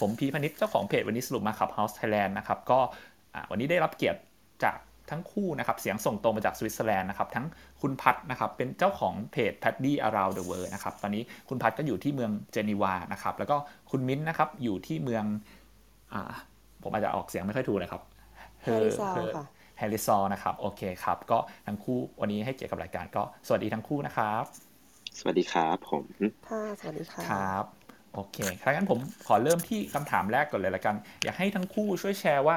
ผมพีพนิษเจ้าของเพจวันนี้สรุปมาขับ House Thailand นะครับก็วันนี้ได้รับเกียรติจากทั้งคู่นะครับเสียงส่งตรงมาจากสวิตเซอร์แลนด์นะครับทั้งคุณพัทนะครับเป็นเจ้าของเพจ Paddy Around the World นะครับตอนนี้คุณพัทก็อยู่ที่เมืองเจนีวานะครับแล้วก็คุณมิ้นนะครับอยู่ที่เมืองอ่าผมอาจจะออกเสียงไม่ค่อยถูกเลยครับเฮริซอค่ะแฮริซอนะครับโอเคครับก็ทั้งคู่วันนี้ให้เกียรติกับรายการก็สวัสดีทั้งคู่นะครับ สวัสดีครับผมค่ะสวัสดีค่ะครับ โอเคถ้างั้นผมขอเริ่มที่คำถามแรกก่อนเลยละกัน อยากให้ทั้งคู่ช่วยแชร์ว่า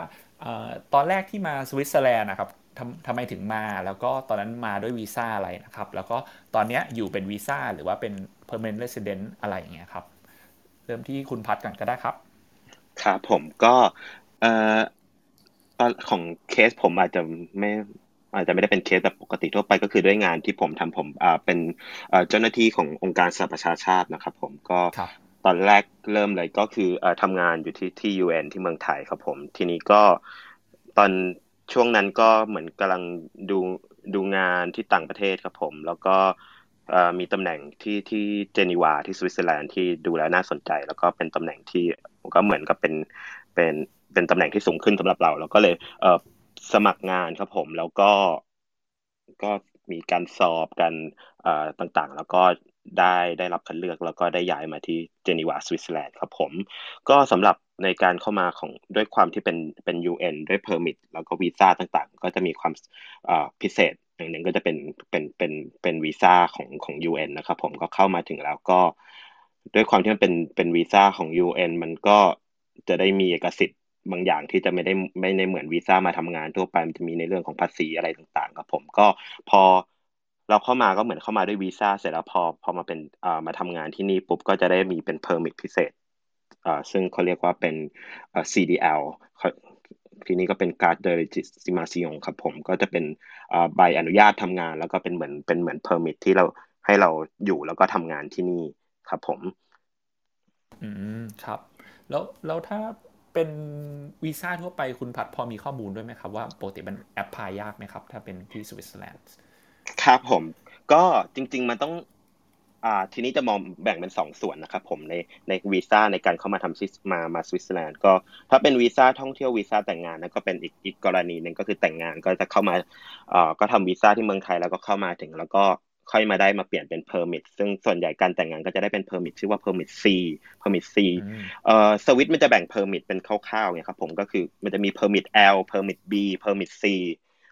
ตอนแรกที่มาสวิตเซอร์แลนด์นะครับทำทำไมถึงมา แล้วก็ตอนนั้นมาด้วยวีซ่าอะไรนะครับ แล้วก็ตอนนี้อยู่เป็นวีซ่าหรือว่าเป็น permanent resident อะไรอย่างเงี้ยครับ เริ่มที่คุณพัดก่อนก็ได้ครับ ครับผมก็เอ่อตอนของเคสผมอาจจะไม่อาจจะไม่ได้เป็นเคสแบบปกติทั่วไปก็คือด้วยงานที่ผมทำผมอ่าเป็นเจ้าหน้าที่ขององค์การสหประชาชาตินะครับ ผมก็ ตอนแรกเริ่มเลยก็คืออทำงานอยู่ที่ที่ยูที่เมืองไทยครับผม ทีนี้ก็ตอนช่วงนั้นก็เหมือนกำลังดูดูงานที่ต่างประเทศครับผม แล้วก็มีตำแหน่งที่ที่เจนีวาที่สวิตเซอร์แลนด์ที่ดูแล้วน่าสนใจ แล้วก็เป็นตำแหน่งที่ก็เหมือนกับเป็นเป็นเป็นตำแหน่งที่สูงขึ้นสำหรับเราเราก็เลยสมัครงานครับผมแล้วก็ก็มีการสอบกันต่างๆ แล้วก็ ได้ได้รับคัดเลือกแล้วก็ได้ย้ายมาที่เจนีวาสวิตเซอร์แลนด์ครับผม ก็สำหรับในการเข้ามาของด้วยความที่เป็นเป็น UN ด้วย permit แล้วก็วีซ่าต่างๆ ก็จะมีความพิเศษอย่างหนึ่งก็จะเป็นเป็นเป็นเป็นวีซ่าของของ UN นะครับผมก็เข้ามาถึงแล้วก็ ด้วยความที่มันเป็นเป็นวีซ่าของ UN มันก็จะได้มีเอกสิทธิ์บางอย่างที่จะไม่ได้ไม่ในเหมือนวีซ่ามาทำงานทั่วไปมันจะมีในเรื่องของภาษีอะไรต่างๆ ครับผมก็พอ เราเข้ามาก็เหมือนเข้ามาด้วยวีซ่าเสร็จแล้วพอพอมาเป็นเอ่ามาทำงานที่นี่ปุ๊บก็จะได้มีเป็น permit พิเศษเอ่าซึ่งเขาเรียกว่าเป็นเอ่า CDL ที่นี่ก็เป็น carte de légitimation ครับผมก็จะเป็นเอ่าใบอนุญาตทำงาน แล้วก็เป็นเหมือนเป็นเหมือน permit ที่เราให้เราอยู่แล้วก็ทำงานที่นี่ครับผม อืมครับ แล้วแล้วถ้าเป็นวีซ่าทั่วไปคุณพัดพอมีข้อมูลด้วยไหมครับ ว่าปกติมัน apply ยากไหมครับ ถ้าเป็นที่สวิตเซอร์แลนด์ ครับผมก็จริง ๆ มันต้องอ่าทีนี้จะมองแบ่งเป็นสองส่วนนะครับผมในในวีซ่าในการเข้ามาทำซิสมามาสวิตเซอร์แลนด์ก็ถ้าเป็นวีซ่าท่องเที่ยววีซ่าแต่งงานนั่นก็เป็นอีกอีกกรณีหนึ่งก็คือแต่งงานก็จะเข้ามาอ่าก็ทำวีซ่าที่เมืองไทยแล้วก็เข้ามาถึง แล้วก็ค่อยมาได้มาเปลี่ยนเป็น permit ซึ่งส่วนใหญ่การแต่งงานก็จะได้เป็น permit ชื่อว่า permit C permit C เอ่อสวิตมันจะแบ่ง permit เป็นคร่าวๆเนี่ยครับผมก็คือมันจะมีเพอร์มิท L เพอร์มิท B เพอร์มิท C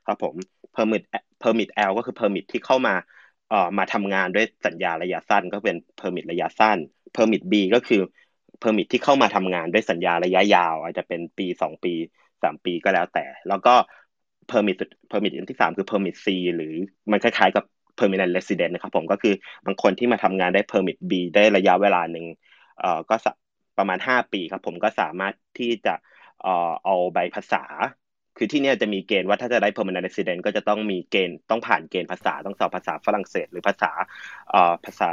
ครับผมเพอร์มิท เพอร์มิท L ก็คือเพอร์มิทที่เข้ามาเอ่อมาทำงานด้วยสัญญาระยะสั้นก็เป็นเพอร์มิทระยะสั้นเพอร์มิท B ก็คือเพอร์มิทที่เข้ามาทำงานด้วยสัญญาระยะยาว อาจจะเป็นปีสองปีสามปีก็แล้วแต่ แล้วก็ permit permit อันที่สามคือ permit C หรือมันคล้ายๆกับ permanent resident นะครับผมก็คือบางคนที่มาทำงานได้ permit B ได้ระยะเวลาหนึ่งเอ่อก็ประมาณ 5 ปีครับผมก็สามารถที่จะเอ่อเอาใบภาษา คือที่นี่จะมีเกณฑ์ว่าถ้าจะได้ permanent resident ก็จะต้องมีเกณฑ์ต้องผ่านเกณฑ์ภาษาต้องสอบภาษาฝรั่งเศส หรือภาษาเอ่อภาษา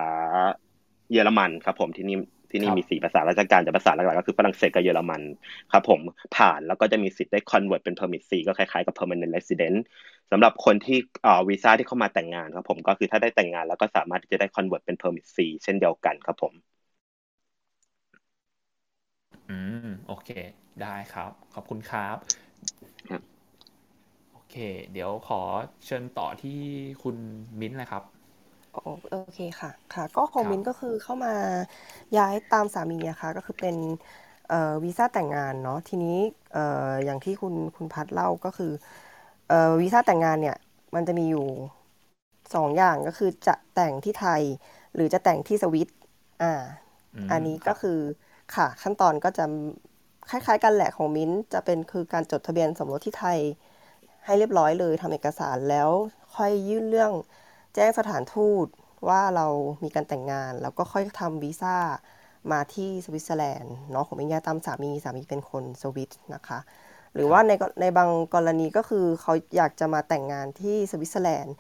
เยอรมันครับผมที่นี่ที่นี่มีสี่ภาษาราชการแต่ภาษาหลักๆก็คือฝรั่งเศสกับเยอรมันครับผมผ่านแล้วก็จะมีสิทธิ์ได้ convert เป็น permit C ก็คล้ายๆกับ permanent resident สำหรับคนที่อ่าวีซ่าที่เข้ามาแต่งงานครับผมก็คือถ้าได้แต่งงานแล้วก็สามารถที่จะได้ convert เป็น permit C เช่นเดียวกันครับผม อืม โอเค ได้ครับ ขอบคุณครับ โอเค เดี๋ยวขอเชิญต่อที่คุณมิ้นเลยครับโอเคค่ะ ค่ะ ก็ของมินก็คือเข้ามาย้ายตามสามีอะค่ะก็คือเป็นวีซ่าแต่งงานเนาะทีนี้อย่างที่คุณคุณพัดเล่าก็คือวีซ่าแต่งงานเนี่ยมันจะมีอยู่สองอย่างก็คือจะแต่งที่ไทย หรือจะแต่งที่สวิตอ่า อันนี้ก็คือค่ะขั้นตอนก็จะ คล้ายๆ กันแหละของมิ้นจะเป็นคือการจดทะเบียนสมรสที่ไทย ให้เรียบร้อยเลยทำเอกสารแล้วค่อยยื่นเรื่องแจ้งสถานทูตว่าเรามีการแต่งงาน แล้วก็ค่อยทำวีซ่ามาที่สวิตเซอร์แลนด์เนาะของมิญญาตามสามีสามีเป็นคนสวิตนะคะ หรือว่าในในบางกรณีก็คือเขาอยากจะมาแต่งงานที่สวิตเซอร์แลนด์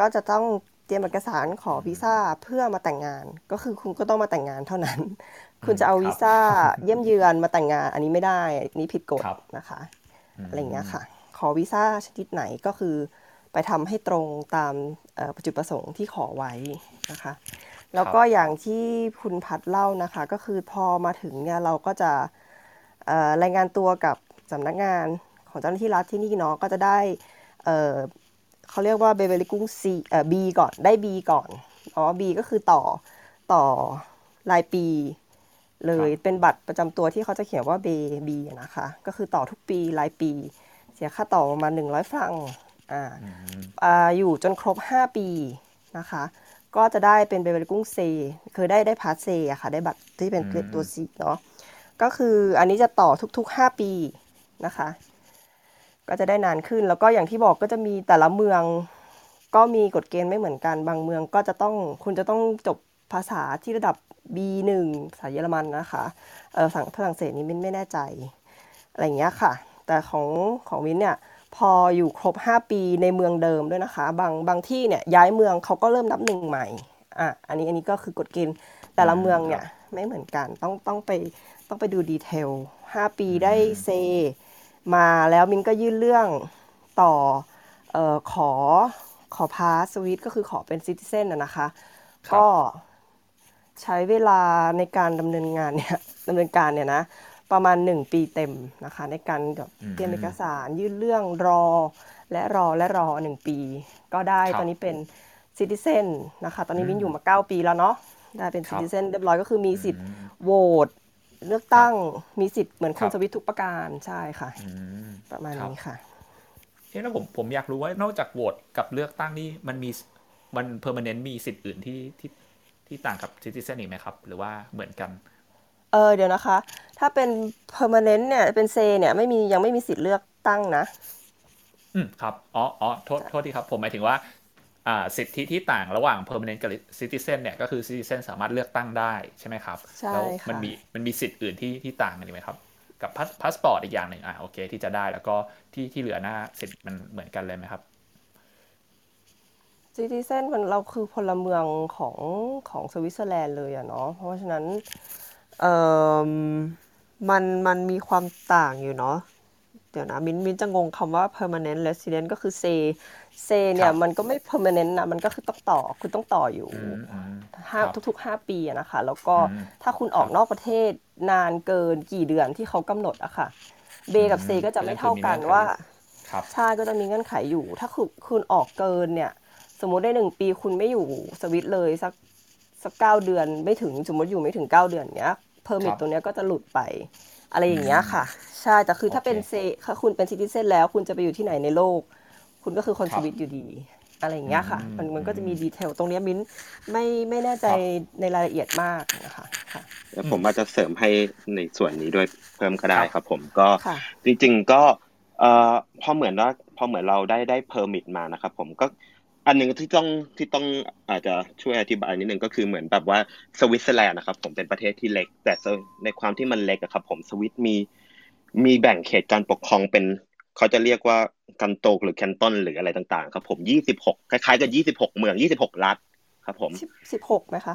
ก็จะต้อง เตรียมเอกสารขอวีซ่าเพื่อมาแต่งงาน ก็คือคุณก็ต้องมาแต่งงานเท่านั้น คุณจะเอาวีซ่าเยี่ยมเยือนมาแต่งงาน อันนี้ไม่ได้นี่ผิดกฎนะคะอะไรอย่างเงี้ยค่ะ ขอวีซ่าชนิดไหนก็คือไปทำให้ตรงตามจุดประสงค์ที่ขอไว้นะคะ แล้วก็อย่างที่คุณพัดเล่านะคะ ก็คือพอมาถึงเนี่ยเราก็จะเอ่อรายงานตัวกับสำนักงานของเจ้าหน้าที่รัฐที่นี่เนาะก็จะได้ เอ่อเขาเรียกว่าเบเบลิกุ้งซีเอ่อบีก่อนได้ B ก่อนอ๋อ B ก็คือต่อต่อรายปีเลยเป็นบัตรประจำตัวที่เขาจะเขียนว่าเบบีนะคะ ก็คือต่อทุกปีรายปี เสียค่าต่อประมาณ100ฟรังอ่าอืมอ่าอยู่จนครบ5ปีนะคะ ก็จะได้เป็นเบเบลกุ้งเซคือได้ได้พาสเซอะค่ะ ได้บัตรที่เป็นเกรดตัวซีเนาะก็คืออันนี้จะต่อทุกๆ5ปีนะคะ ก็จะได้นานขึ้น แล้วก็อย่างที่บอกก็จะมีแต่ละเมือง ก็มีกฎเกณฑ์ไม่เหมือนกัน บางเมืองก็จะต้องคุณจะต้องจบภาษาที่ระดับ B1 ภาษาเยอรมันนะคะเออฝั่งฝรั่งเศสนี่มินไม่แน่ใจอะไรอย่างเงี้ยค่ะ แต่ของของวินเนี่ยพออยู่ครบ 5 ปีในเมืองเดิมด้วยนะคะ บางบางที่เนี่ยย้ายเมืองเขาก็เริ่มนับหนึ่งใหม่อะอันนี้อันนี้ก็คือกฎเกณฑ์แต่ละเมืองเนี่ยไม่เหมือนกันต้องต้องไปต้องไปดูดีเทล5ปีได้เซ มาแล้วมินก็ยื่นเรื่องต่อเอ่อขอขอพาสวิตก็คือขอเป็นซิติเซนนะคะครับก็ใช้เวลาในการดำเนินงานเนี่ยดำเนินการเนี่ยนะประมาณ 1 ปีเต็มนะคะ ในการแบบเตรียมเอกสารยื่นเรื่องรอ และรอและรอ 1 ปี ก็ได้ครับตอนนี้เป็นซิติเซนนะคะ ตอนนี้มินอยู่มา 9 ปีแล้วเนาะได้เป็นครัซิบติเซนเรียบร้อยก็คือมีสิทธิ์อืมโหวต เลือกตั้งมีสิทธิ์เหมือนคครันบสวิตทุกประการใช่ค่ะอืมประมาณครับนี้ค่ะเอ๊ะแล้วผมผมอยากรู้ว่านอกจากโหวตกับเลือกตั้งนี่มันมีมันเพอร์มานนมีสิทธิ์อื่นที่ที่ที่ต่างกับซิติเซนอีกไหมครับ หรือว่าเหมือนกันเออเดี๋ยวนะคะ ถ้าเป็น permanent เนี่ยเป็นเซเนี่ยไม่มียังไม่มีสิทธิ์เลือกตั้งนะ อืมครับ อ๋ออ๋อโทษโทษทีครับ ผมหมายถึงว่าอ่า สิทธิที่ต่างระหว่าง permanent กับ citizen เนี่ยก็คือ citizen สามารถเลือกตั้งได้ใช่ไหมครับใช่แล้วค่ะมันมีมันมีสิทธิ์อื่นที่ที่ต่างกันอีกไหมครับ กับพาสพาสปอร์ตอีกอย่างหนึ่งอ่าโอเค ที่จะได้แล้วก็ที่ที่เหลือหน้าสิทธิ์มันเหมือนกันเลยไหมครับ citizen มันเราคือพลเมืองของของสวิตเซอร์แลนด์เลยอะเนาะเพราะฉะนั้นเอ่อมันมันมีความต่างอยู่เนาะเดี๋ยวนะ มิ้นมิ้นจะงงคำว่า permanent resident ก็คือ C C เนี่คยรับมันก็ไม่ permanent นะมันก็คือต้องต่อคุณต้องต่ออยู่อืมอืมห้าครับทุกๆ 5 ปีอะนะคะ แล้วก็อืมถ้าคุณออกนอกประเทศนานเกินกี่เดือนที่เขากำหนดอะค่ะ B กับ C ก็จะไม่เท่ากันว่าครับใช่ก็จะมีเงื่อนไขอยู่ ถ้าคุณคุณออกเกินเนี่ย สมมุติได้หนึ่งปีคุณไม่อยู่สวิตเลยสักสักเก้าเดือนไม่ถึงสมมติอยู่ไม่ถึงเก้าเดือนเนี้ยเพอร์มิคทรับตรงเนี้ยก็จะหลุดไปอะไรอย่างเงี้ยค่ะ ใช่แต่คือถ้าโอเคเป็น C ถ้าคุณเป็น citizen แล้ว คุณจะไปอยู่ที่ไหนในโลก คุณก็คือคนสวิตครับอยู่ดี อะไรอย่างเงี้ยค่ะ มันมันก็จะมี detail ตรงเนี้ยมิ้นไม่ไม่แน่ใจครับในรายละเอียดมากนะคะค่ะแล้วผมอาจจะเสริมให้ในส่วนนี้ด้วยเพิ่มก็ได้ครับครับผมก็ค่ะจริง ๆ ก็เอ่อพอเหมือนว่าพอเหมือนเราได้ได้ permit มานะครับผมก็อันหนึ่งที่ต้องที่ต้องอาจจะช่วยอธิบายนิดนึงก็คือเหมือนแบบว่าสวิตเซอร์แลนด์นะครับผมเป็นประเทศที่เล็ก แต่ในความที่มันเล็กอะครับผมสวิตมีมีแบ่งเขตการปกครองเป็น เขาจะเรียกว่า กันโตกหรือแคนตอนหรืออะไรต่างๆ ครับผมยี่สิบหกคล้ายๆกับยี่สิบหกเมืองยี่สิบหกรัฐครับผมสิบสิบหกไหมคะ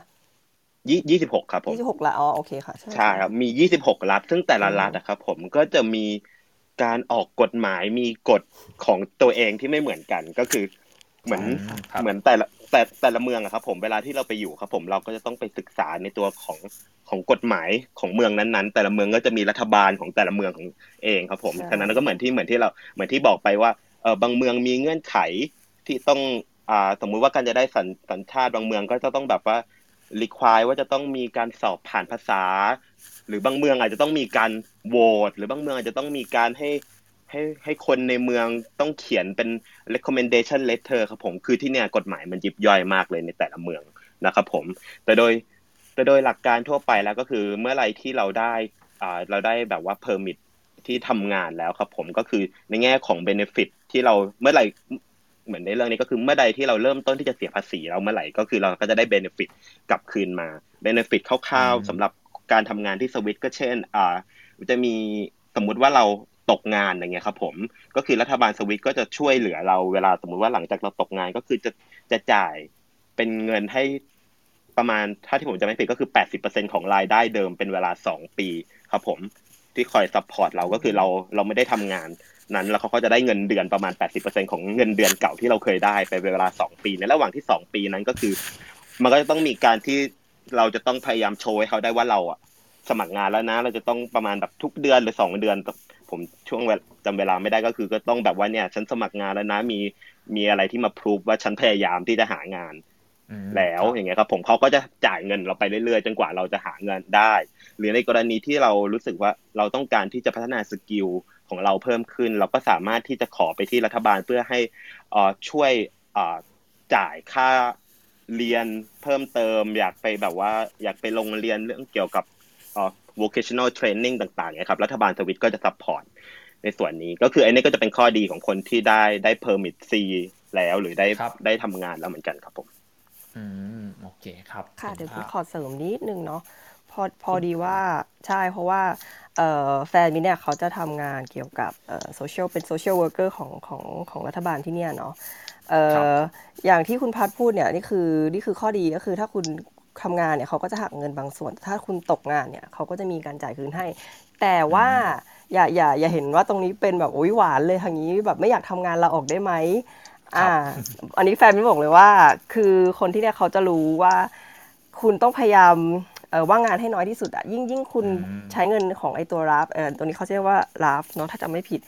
ยี่ยี่สิบหกครับผมยี่สิบหกละอ๋อโอเคค่ะ ใช่ใช่ครับมี26รัฐ ซึ่งแต่ละรัฐนะครับผมก็จะมีการออกกฎหมายมีกฎของตัวเองที่ไม่เหมือนกันก็คือ เหมือนอืมครับเหมือนแต่ละ แต่แต่ละเมืองอะครับผมเวลาที่เราไปอยู่ครับผมเราก็จะต้องไปศึกษาในตัวของของกฎหมายของเมืองนั้นๆ แต่ละเมืองก็จะมีรัฐบาลของแต่ละเมืองของเองครับผมใช่ฉะนั้นก็เหมือนที่เหมือนที่เราเหมือนที่บอกไปว่าเออบางเมืองมีเงื่อนไขที่ต้องอ่าสมมุติว่าการจะได้สัญสัญชาติบางเมืองก็จะต้องแบบว่า require ว่าจะต้องมีการสอบผ่านภาษา หรือบางเมืองอาจจะต้องมีการโหวตหรือบางเมืองอาจจะต้องมีการให้ ให้ให้คนในเมืองต้องเขียนเป็น recommendation letter ครับผมคือที่เนี่ยกฎหมายมันยิบย่อยมากเลยในแต่ละเมืองนะครับผม แต่โดยแต่โดยหลักการทั่วไปแล้วก็คือเมื่อไหรที่เราได้อ่าเราได้แบบว่า permit ที่ทำงานแล้วครับผมก็คือในแง่ของ benefit ที่เราเมื่อไหร่เหมือนในเรื่องนี้ก็คือเมื่อใดที่เราเริ่มต้นที่จะเสียภาษีเราเมื่อไหร่ก็คือเราก็จะได้ benefit กลับคืนมา benefit คร่าวอืมๆสำหรับการทำงานที่สวิตก็เช่นอ่าจะมีสมมุติว่าเรา ตกงานอย่างเงี้ยครับผมก็คือรัฐบาลสวิตก็จะช่วยเหลือเราเวลาสมมุติว่าหลังจากเราตกงานก็คือจะจะจ่ายเป็นเงินให้ประมาณถ้าที่ผมจำไม่ผิดก็คือ 80%ของรายได้เดิมเป็นเวลา 2 ปีครับผมที่คอย support เราก็คือเราเราไม่ได้ทำงานนั้นแล้วเขาก็จะได้เงินเดือนประมาณ 80%ของเงินเดือนเก่าที่เราเคยได้ไปเวลา 2 ปี ในระหว่างที่ 2 ปีนั้นก็คือ มันก็จะต้องมีการที่เราจะต้องพยายามโชว์ให้เขาได้ว่าเราอะสมัครงานแล้วนะ เราจะต้องประมาณแบบทุกเดือนหรือสองเดือน ผมช่วงจำเวลาไม่ได้ก็คือก็ต้องแบบว่าเนี่ย ฉันสมัครงานแล้วนะมีมีอะไรที่มาพิสูจน์ว่าฉันพยายามที่จะหางานแล้วอย่างเงี้ยครับผมเขาก็จะจ่ายเงินเราไปเรื่อยๆจนกว่าเราจะหาเงินได้ หรือในกรณีที่เรารู้สึกว่าเราต้องการที่จะพัฒนา skill ของเราเพิ่มขึ้น เราก็สามารถที่จะขอไปที่รัฐบาลเพื่อให้ช่วยจ่ายค่าเรียนเพิ่มเติม อยากไปแบบว่า อยากไปลงเรียนเรื่องเกี่ยวกับ vocational training ต่างๆนะครับ รัฐบาลสวิตก็จะ support ในส่วนนี้ก็คืออันนี้ก็จะเป็นข้อดีของคนที่ได้ได้ permit C แล้วหรือได้ได้ทำงานแล้วเหมือนกันครับผม อืม โอเคครับ ค่ะเดี๋ยวพี่ขอเสริมนิดนึงเนาะพอพอดีว่าใช่เพราะว่าเอ่อแฟนมิ้นเนี่ยเขาจะทำงานเกี่ยวกับเอ่อโซเชียลเป็น social worker ของของของรัฐบาลที่เนี่ยเนาะเอ่ออย่างที่คุณพัดพูดเนี่ยนี่คือนี่คือข้อดีก็คือถ้าคุณ ทำงานเนี่ยเขาก็จะหักเงินบางส่วน ถ้าคุณตกงานเนี่ยเขาก็จะมีการจ่ายคืนให้ แต่ว่าอย่าอย่าอย่าเห็นว่าตรงนี้เป็นแบบโอ้ยหวานเลยทางนี้แบบไม่อยากทำงานเราออกได้ไหมอ่า อันนี้แฟนไม่บอกเลยว่า คือคนที่เนี่ยเขาจะรู้ว่า คุณต้องพยายามเออว่างงานให้น้อยที่สุดอะยิ่งยิ่งคุณใช้เงินของไอตัวรับเออตัวนี้เขาเรียกว่ารับเนาะถ้าจำไม่ผิด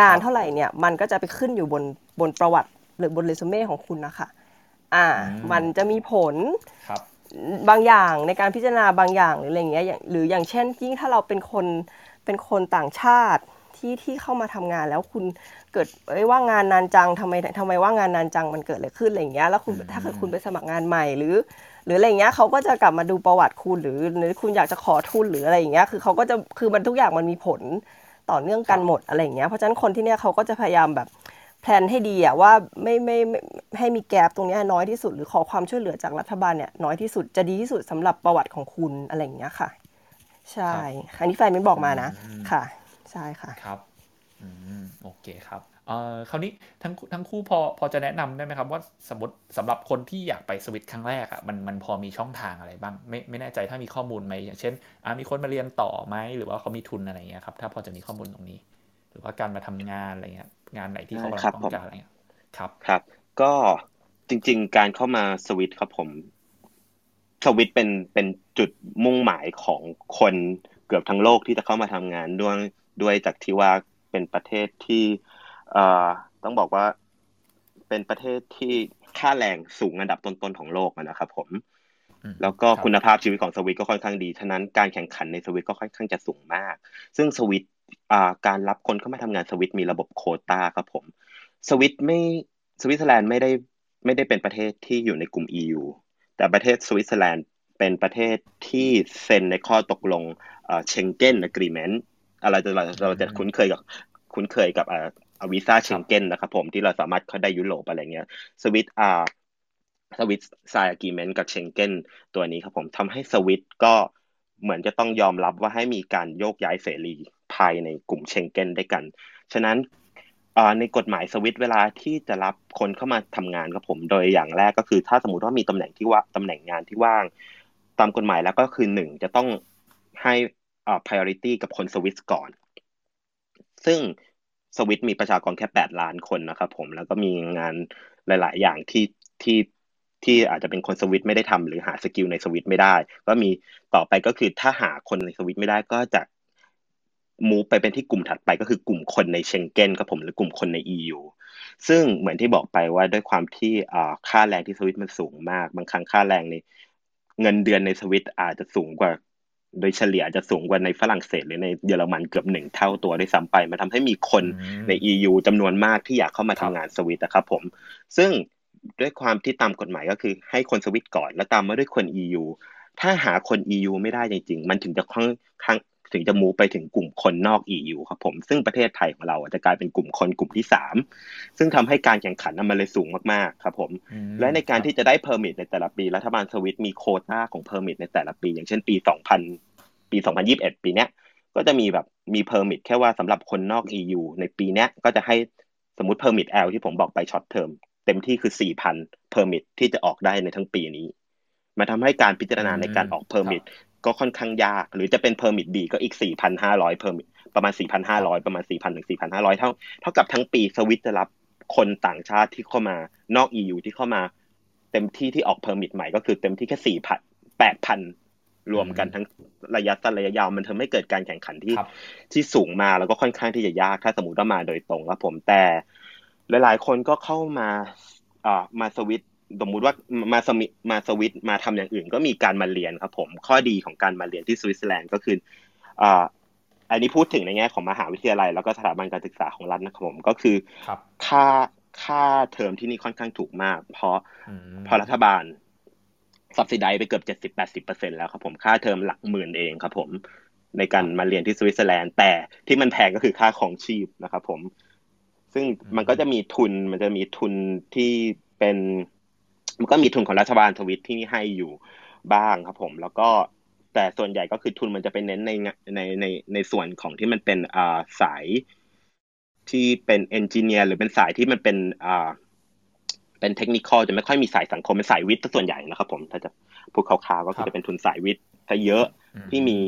นานเท่าไหร่เนี่ยมันก็จะไปขึ้นอยู่บนบนประวัติหรือบนเรซูเม่ของคุณนะคะอ่า มันจะมีผลครั บบางอย่างในการพิจารณาบางอย่างหรืออะไรเงี้ยหรืออย่างเช่นยิ่งถ้าเราเป็นคนเป็นคนต่างชาติที่ที่เข้ามาทำงานแล้วคุณเกิดเอ้ยว่างงานนานจังทำไมทำไมว่างงานนานจังมันเกิดอะไรขึ้นอะไรเงี้ยแล้วคุณถ้าเกิดคุณไปสมัครงานใหม่หรือ หรืออะไรเงี้ยเขาก็จะกลับมาดูประวัติคุณหรือหรือคุณอยากจะขอทุนหรืออะไรอย่างเงี้ยคือเขาก็จะคือมันทุกอย่างมันมีผลต่อเนื่องกันหมดอะไรเงี้ยเพราะฉะนั้นคนที่เนี้ยเขาก็จะพยายามแบบแพ ลนให้ดีอะว่าไม่ไม่ไม่ให้มีแกลบตรงนี้น้อยที่สุด หรือขอความช่วยเหลือจากรัฐบาลเนี่ยน้อยที่สุดจะดีที่สุดสำหรับประวัติของคุณอะไรอย่างเงี้ยค่ะ ใช่อันนี้แฟนไม่บอกมานะค่ะ ใช่ค่ะครับอืมโอเคครับเอ่อคราวนี้ทั้งทั้งคู่พอพอจะแนะนำได้ไหมครับว่าสมมติสำหรับคนที่อยากไปสวิตครั้งแรกอะ่ะมันมันพอมีช่องทางอะไรบ้าง ไม่ไม่แน่ใจถ้ามีข้อมูลไหมอย่างเช่นอ่ามีคนมาเรียนต่อไหมหรือว่าเขามีทุนอะไรเงี้ยครับถ้าพอจะมีข้อมูลตรงนี้ หรือว่าการมาทำงานอะไรเงี้ย งานไหนที่เขาต้องการอะไรเงี้ยครับครับ ก็จริง ๆ การเข้ามาสวิตครับผมสวิตเป็นเป็นจุดมุ่งหมายของคนเกือบทั้งโลกที่จะเข้ามาทำงานด้วยด้วยจากที่ว่าเป็นประเทศที่เอ่อต้องบอกว่าเป็นประเทศที่ค่าแรงสูงอันดับต้นๆของโลกนะครับผม แล้วก็คุณภาพชีวิตของสวิตก็ค่อนข้างดี ฉะนั้นการแข่งขันในสวิตก็ค่อนข้างจะสูงมาก ซึ่งสวิต การรับคนเข้ามาทำงานสวิตมีระบบโควตาครับผม สวิตไม่สวิตเซอร์แลนด์ไม่ได้ไม่ได้เป็นประเทศที่อยู่ในกลุ่ม EU แต่ประเทศสวิตเซอร์แลนด์เป็นประเทศที่เซ็นในข้อตกลงเชงเก้น agreement อะไรจะเราเราจะคุ้นเคยกับคุ้นเคยกับอ่าวีซ่าเชงเก้นนะครับผมที่เราสามารถเข้าได้ยุโรปอะไรเงี้ยสวิตอ่าสวิต sign agreement กับเชงเก้นตัวนี้ครับผมทำให้สวิตก็เหมือนจะต้องยอมรับว่าให้มีการโยกย้ายเสรี ภายในกลุ่มเชงเก้นได้กัน ฉะนั้นในกฎหมายสวิตเวลาที่จะรับคนเข้ามาทำงานครับผม โดยอย่างแรกก็คือถ้าสมมติว่ามีตำแหน่งที่ว่าตำแหน่งงานที่ว่าง ตามกฎหมายแล้วก็คือหนึ่งจะต้องให้อ่า priority กับคนสวิตก่อน ซึ่งสวิตมีประชากรแค่แปดล้านคนนะครับผมแล้วก็มีงานหลาย ๆ อย่างที่ที่ที่อาจจะเป็นคนสวิตไม่ได้ทำหรือหา skill ในสวิตไม่ได้ ก็มีต่อไปก็คือถ้าหาคนในสวิตไม่ได้ก็จะ move ไปเป็นที่กลุ่มถัดไปก็คือกลุ่มคนในเชงเก้นครับผมหรือกลุ่มคนใน EU ซึ่งเหมือนที่บอกไปว่าด้วยความที่ค่าแรงที่สวิตมันสูงมาก บางครั้งค่าแรงในเงินเดือนในสวิตอาจจะสูงกว่า โดยเฉลี่ยจะสูงกว่าในฝรั่งเศสหรือในเยอรมันเกือบหนึ่งเท่าตัวด้วยซ้ำไปมันทำให้มีคนใน EU จำนวนมากที่อยากเข้ามาทำงานสวิตนะครับผม ซึ่งด้วยความที่ตามกฎหมายก็คือให้คนสวิตก่อน แล้วตามมาด้วยคน EU ถ้าหาคน EU ไม่ได้จริงๆ มันถึงจะค่อนข้าง ถึงจะ move ไปถึงกลุ่มคนนอก EU ครับผมซึ่งประเทศไทยของเราจะกลายเป็นกลุ่มคนกลุ่มที่สามซึ่งทำให้การแข่งขันมันเลยสูงมากๆครับผมและในการที่จะได้ permit ในแต่ละปี รัฐบาลสวิตมีโควต้าของ permit ในแต่ละปี อย่างเช่นปี 2000 ปี 2021 ปีเนี้ยก็จะมีแบบมี permit แค่ว่าสำหรับคนนอก EU ในปีเนี้ยก็จะให้สมมติ permit L ที่ผมบอกไป short term เต็มที่คือ 4,000 permit ที่จะออกได้ในทั้งปีนี้มาทำให้การพิจารณาในการออก permit ก็ค่อนข้างยาก หรือจะเป็น permit B ก็อีก 4,500 permit ประมาณ 4,500 ประมาณ 4,000ถึง4,500 เท่าเท่ากับทั้งปีสวิตจะรับคนต่างชาติที่เข้ามานอก EU ที่เข้ามา เต็มที่ที่ออก permit ใหม่ก็คือเต็มที่แค่4,000 8,000รวมกันทั้งระยะสั้นระยะยาวมันทำให้เกิดการแข่งขันที่ครับที่สูงมาแล้วก็ค่อนข้างที่จะยากถ้าสมมติว่ามาโดยตรงครับผมแต่ หลายๆ คนก็เข้ามาอ่ามาสวิตช์ สมมุติว่ามาสมิมาสวิตช์มาทำอย่างอื่น ก็มีการมาเรียนครับผมข้อดีของการมาเรียนที่สวิตเซอร์แลนด์ก็คืออ่าอันนี้พูดถึงในแง่ของมหาวิทยาลัย แล้วก็สถาบันการศึกษาของรัฐนะครับผมก็คือครับค่าค่าเทอมที่นี่ค่อนข้างถูกมาก เพราะอืมเพราะรัฐบาล s ั b ซิไดไปเกือบเจ็ดสิบแปดสิบเปอร์เซ็นต์แล้วครับผมค่าเทอมหลักหมื่นเองครับผมในการมาเรียนที่สวิตเซอร์แลนด์ แต่ที่มันแพงก็คือค่าครองชีพนะครับผม ซึ่งมันก็จะมีทุนมันจะมีทุนที่เป็น มันก็มีทุนของรัฐบาลสวิตที่นี่ให้อยู่บ้างครับผม แล้วก็แต่ส่วนใหญ่ก็คือทุนมันจะเป็นเน้นในในในในส่วนของที่มันเป็นอ่าสายที่เป็น engineer หรือเป็นสายที่มันเป็นอ่าเป็นเทคนิคอลจะไม่ค่อยมีสายสังคมเป็นสายวิทย์ซะส่วนใหญ่นะครับ ผมถ้าจะพูดคร่าวๆก็คือจะเป็นทุนสายวิทย์ถ้าเยอะที่มี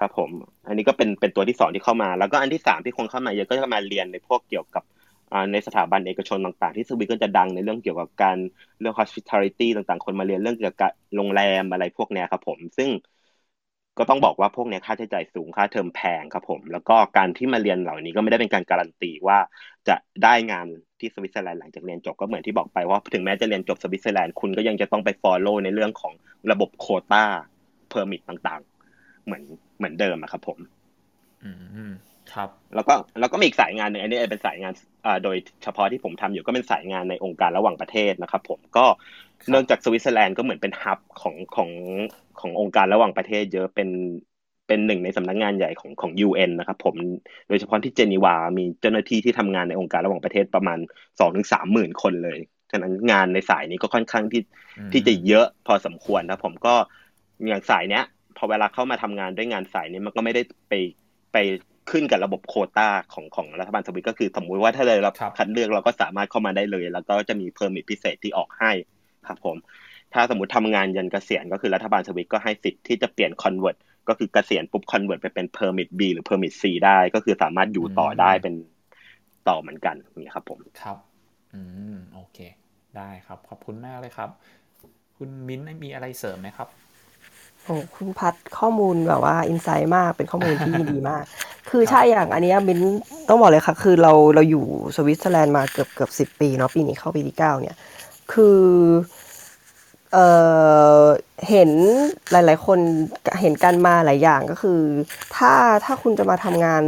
ครับผม อันนี้ก็เป็นเป็นตัวที่สองที่เข้ามา แล้วก็อันที่สามที่คนเข้ามาเยอะก็จะมาเรียนในพวกเกี่ยวกับอ่า ในสถาบันเอกชนต่างๆ ที่สวีก็จะดังในเรื่องเกี่ยวกับการเรื่อง hospitality ต่างๆ คนมาเรียนเรื่องเกี่ยวกับโรงแรมอะไรพวกเนี้ยครับผม ซึ่งก็ต้องบอกว่าพวกเนี้ยค่าใช้จ่ายสูงค่าเทอมแพงครับผม แล้วก็การที่มาเรียนเหล่านี้ก็ไม่ได้เป็นการการันตีว่าจะได้งานที่สวิตเซอร์แลนด์หลังจากเรียนจบก็เหมือนที่บอกไปว่าถึงแม้จะเรียนจบสวิตเซอร์แลนด์คุณก็ยังจะต้องไป follow ในเรื่องของระบบโควต้า permit ต่างๆ เหมือนเหมือนเดิมอะครับผม อืม ครับแล้วก็แล้วก็มีอีกสายงานหนึ่งอันนี้เป็นสายงานอ่าโดยเฉพาะที่ผมทำอยู่ก็เป็นสายงานในองค์การระหว่างประเทศนะครับ ผมก็เนื่องจากสวิตเซอร์แลนด์ก็เหมือนเป็น hub ของของขององค์การระหว่างประเทศ เยอะเป็นเป็นหนึ่งในสำนักงานใหญ่ของของ UN นะครับผมโดยเฉพาะที่เจนีวา มีเจ้าหน้าที่ที่ทำงานในองค์การระหว่างประเทศประมาณสองถึงสามหมื่นคนเลยฉะนั้นงานในสายนี้ก็ค่อนข้างที่อืมที่จะเยอะพอสมควรนะผมก็อย่างสายเนี้ยพอเวลาเข้ามาทำงานด้วยงานสายนี้มันก็ไม่ได้ไปไป ขึ้นกับระบบโควต้าของของรัฐบาลสวิตก็คือสมมุติว่าถ้าเรารับครับคัดเลือกเราก็สามารถเข้ามาได้เลย แล้วก็จะมี permit พิเศษที่ออกให้ครับผมถ้าสมมติทำงานยันเกษียณก็คือรัฐบาลสวิตก็ให้สิทธิ์ที่จะเปลี่ยน convertก็คือเกษียณปุ๊บคอนเวิร์ตไปเป็นเพอร์มิท B หรือเพอร์มิท C ได้ก็คือสามารถอยู่ต่อได้เป็นต่อเหมือนกันนี่ครับผมครับ อืมโอเค ได้ครับ ขอบคุณมากเลยครับ คุณมิ้นท์มีอะไรเสริมไหมครับ โอ้คุณพัดข้อมูลแบบว่า insight มากเป็นข้อมูลที่ดีมาก คือใช่อย่างอันเนี้ยมินต้องบอกเลยค่ะ คือเราเราอยู่สวิตเซอร์แลนด์มาเกือบเกือบสิบปีเนาะปีนี้เข้าปีที่เก้าเนี่ย คือเอ่อเห็นหลาย ๆ คนเห็นกันมาหลายอย่างก็คือ ถ้าถ้าคุณจะมาทำงาน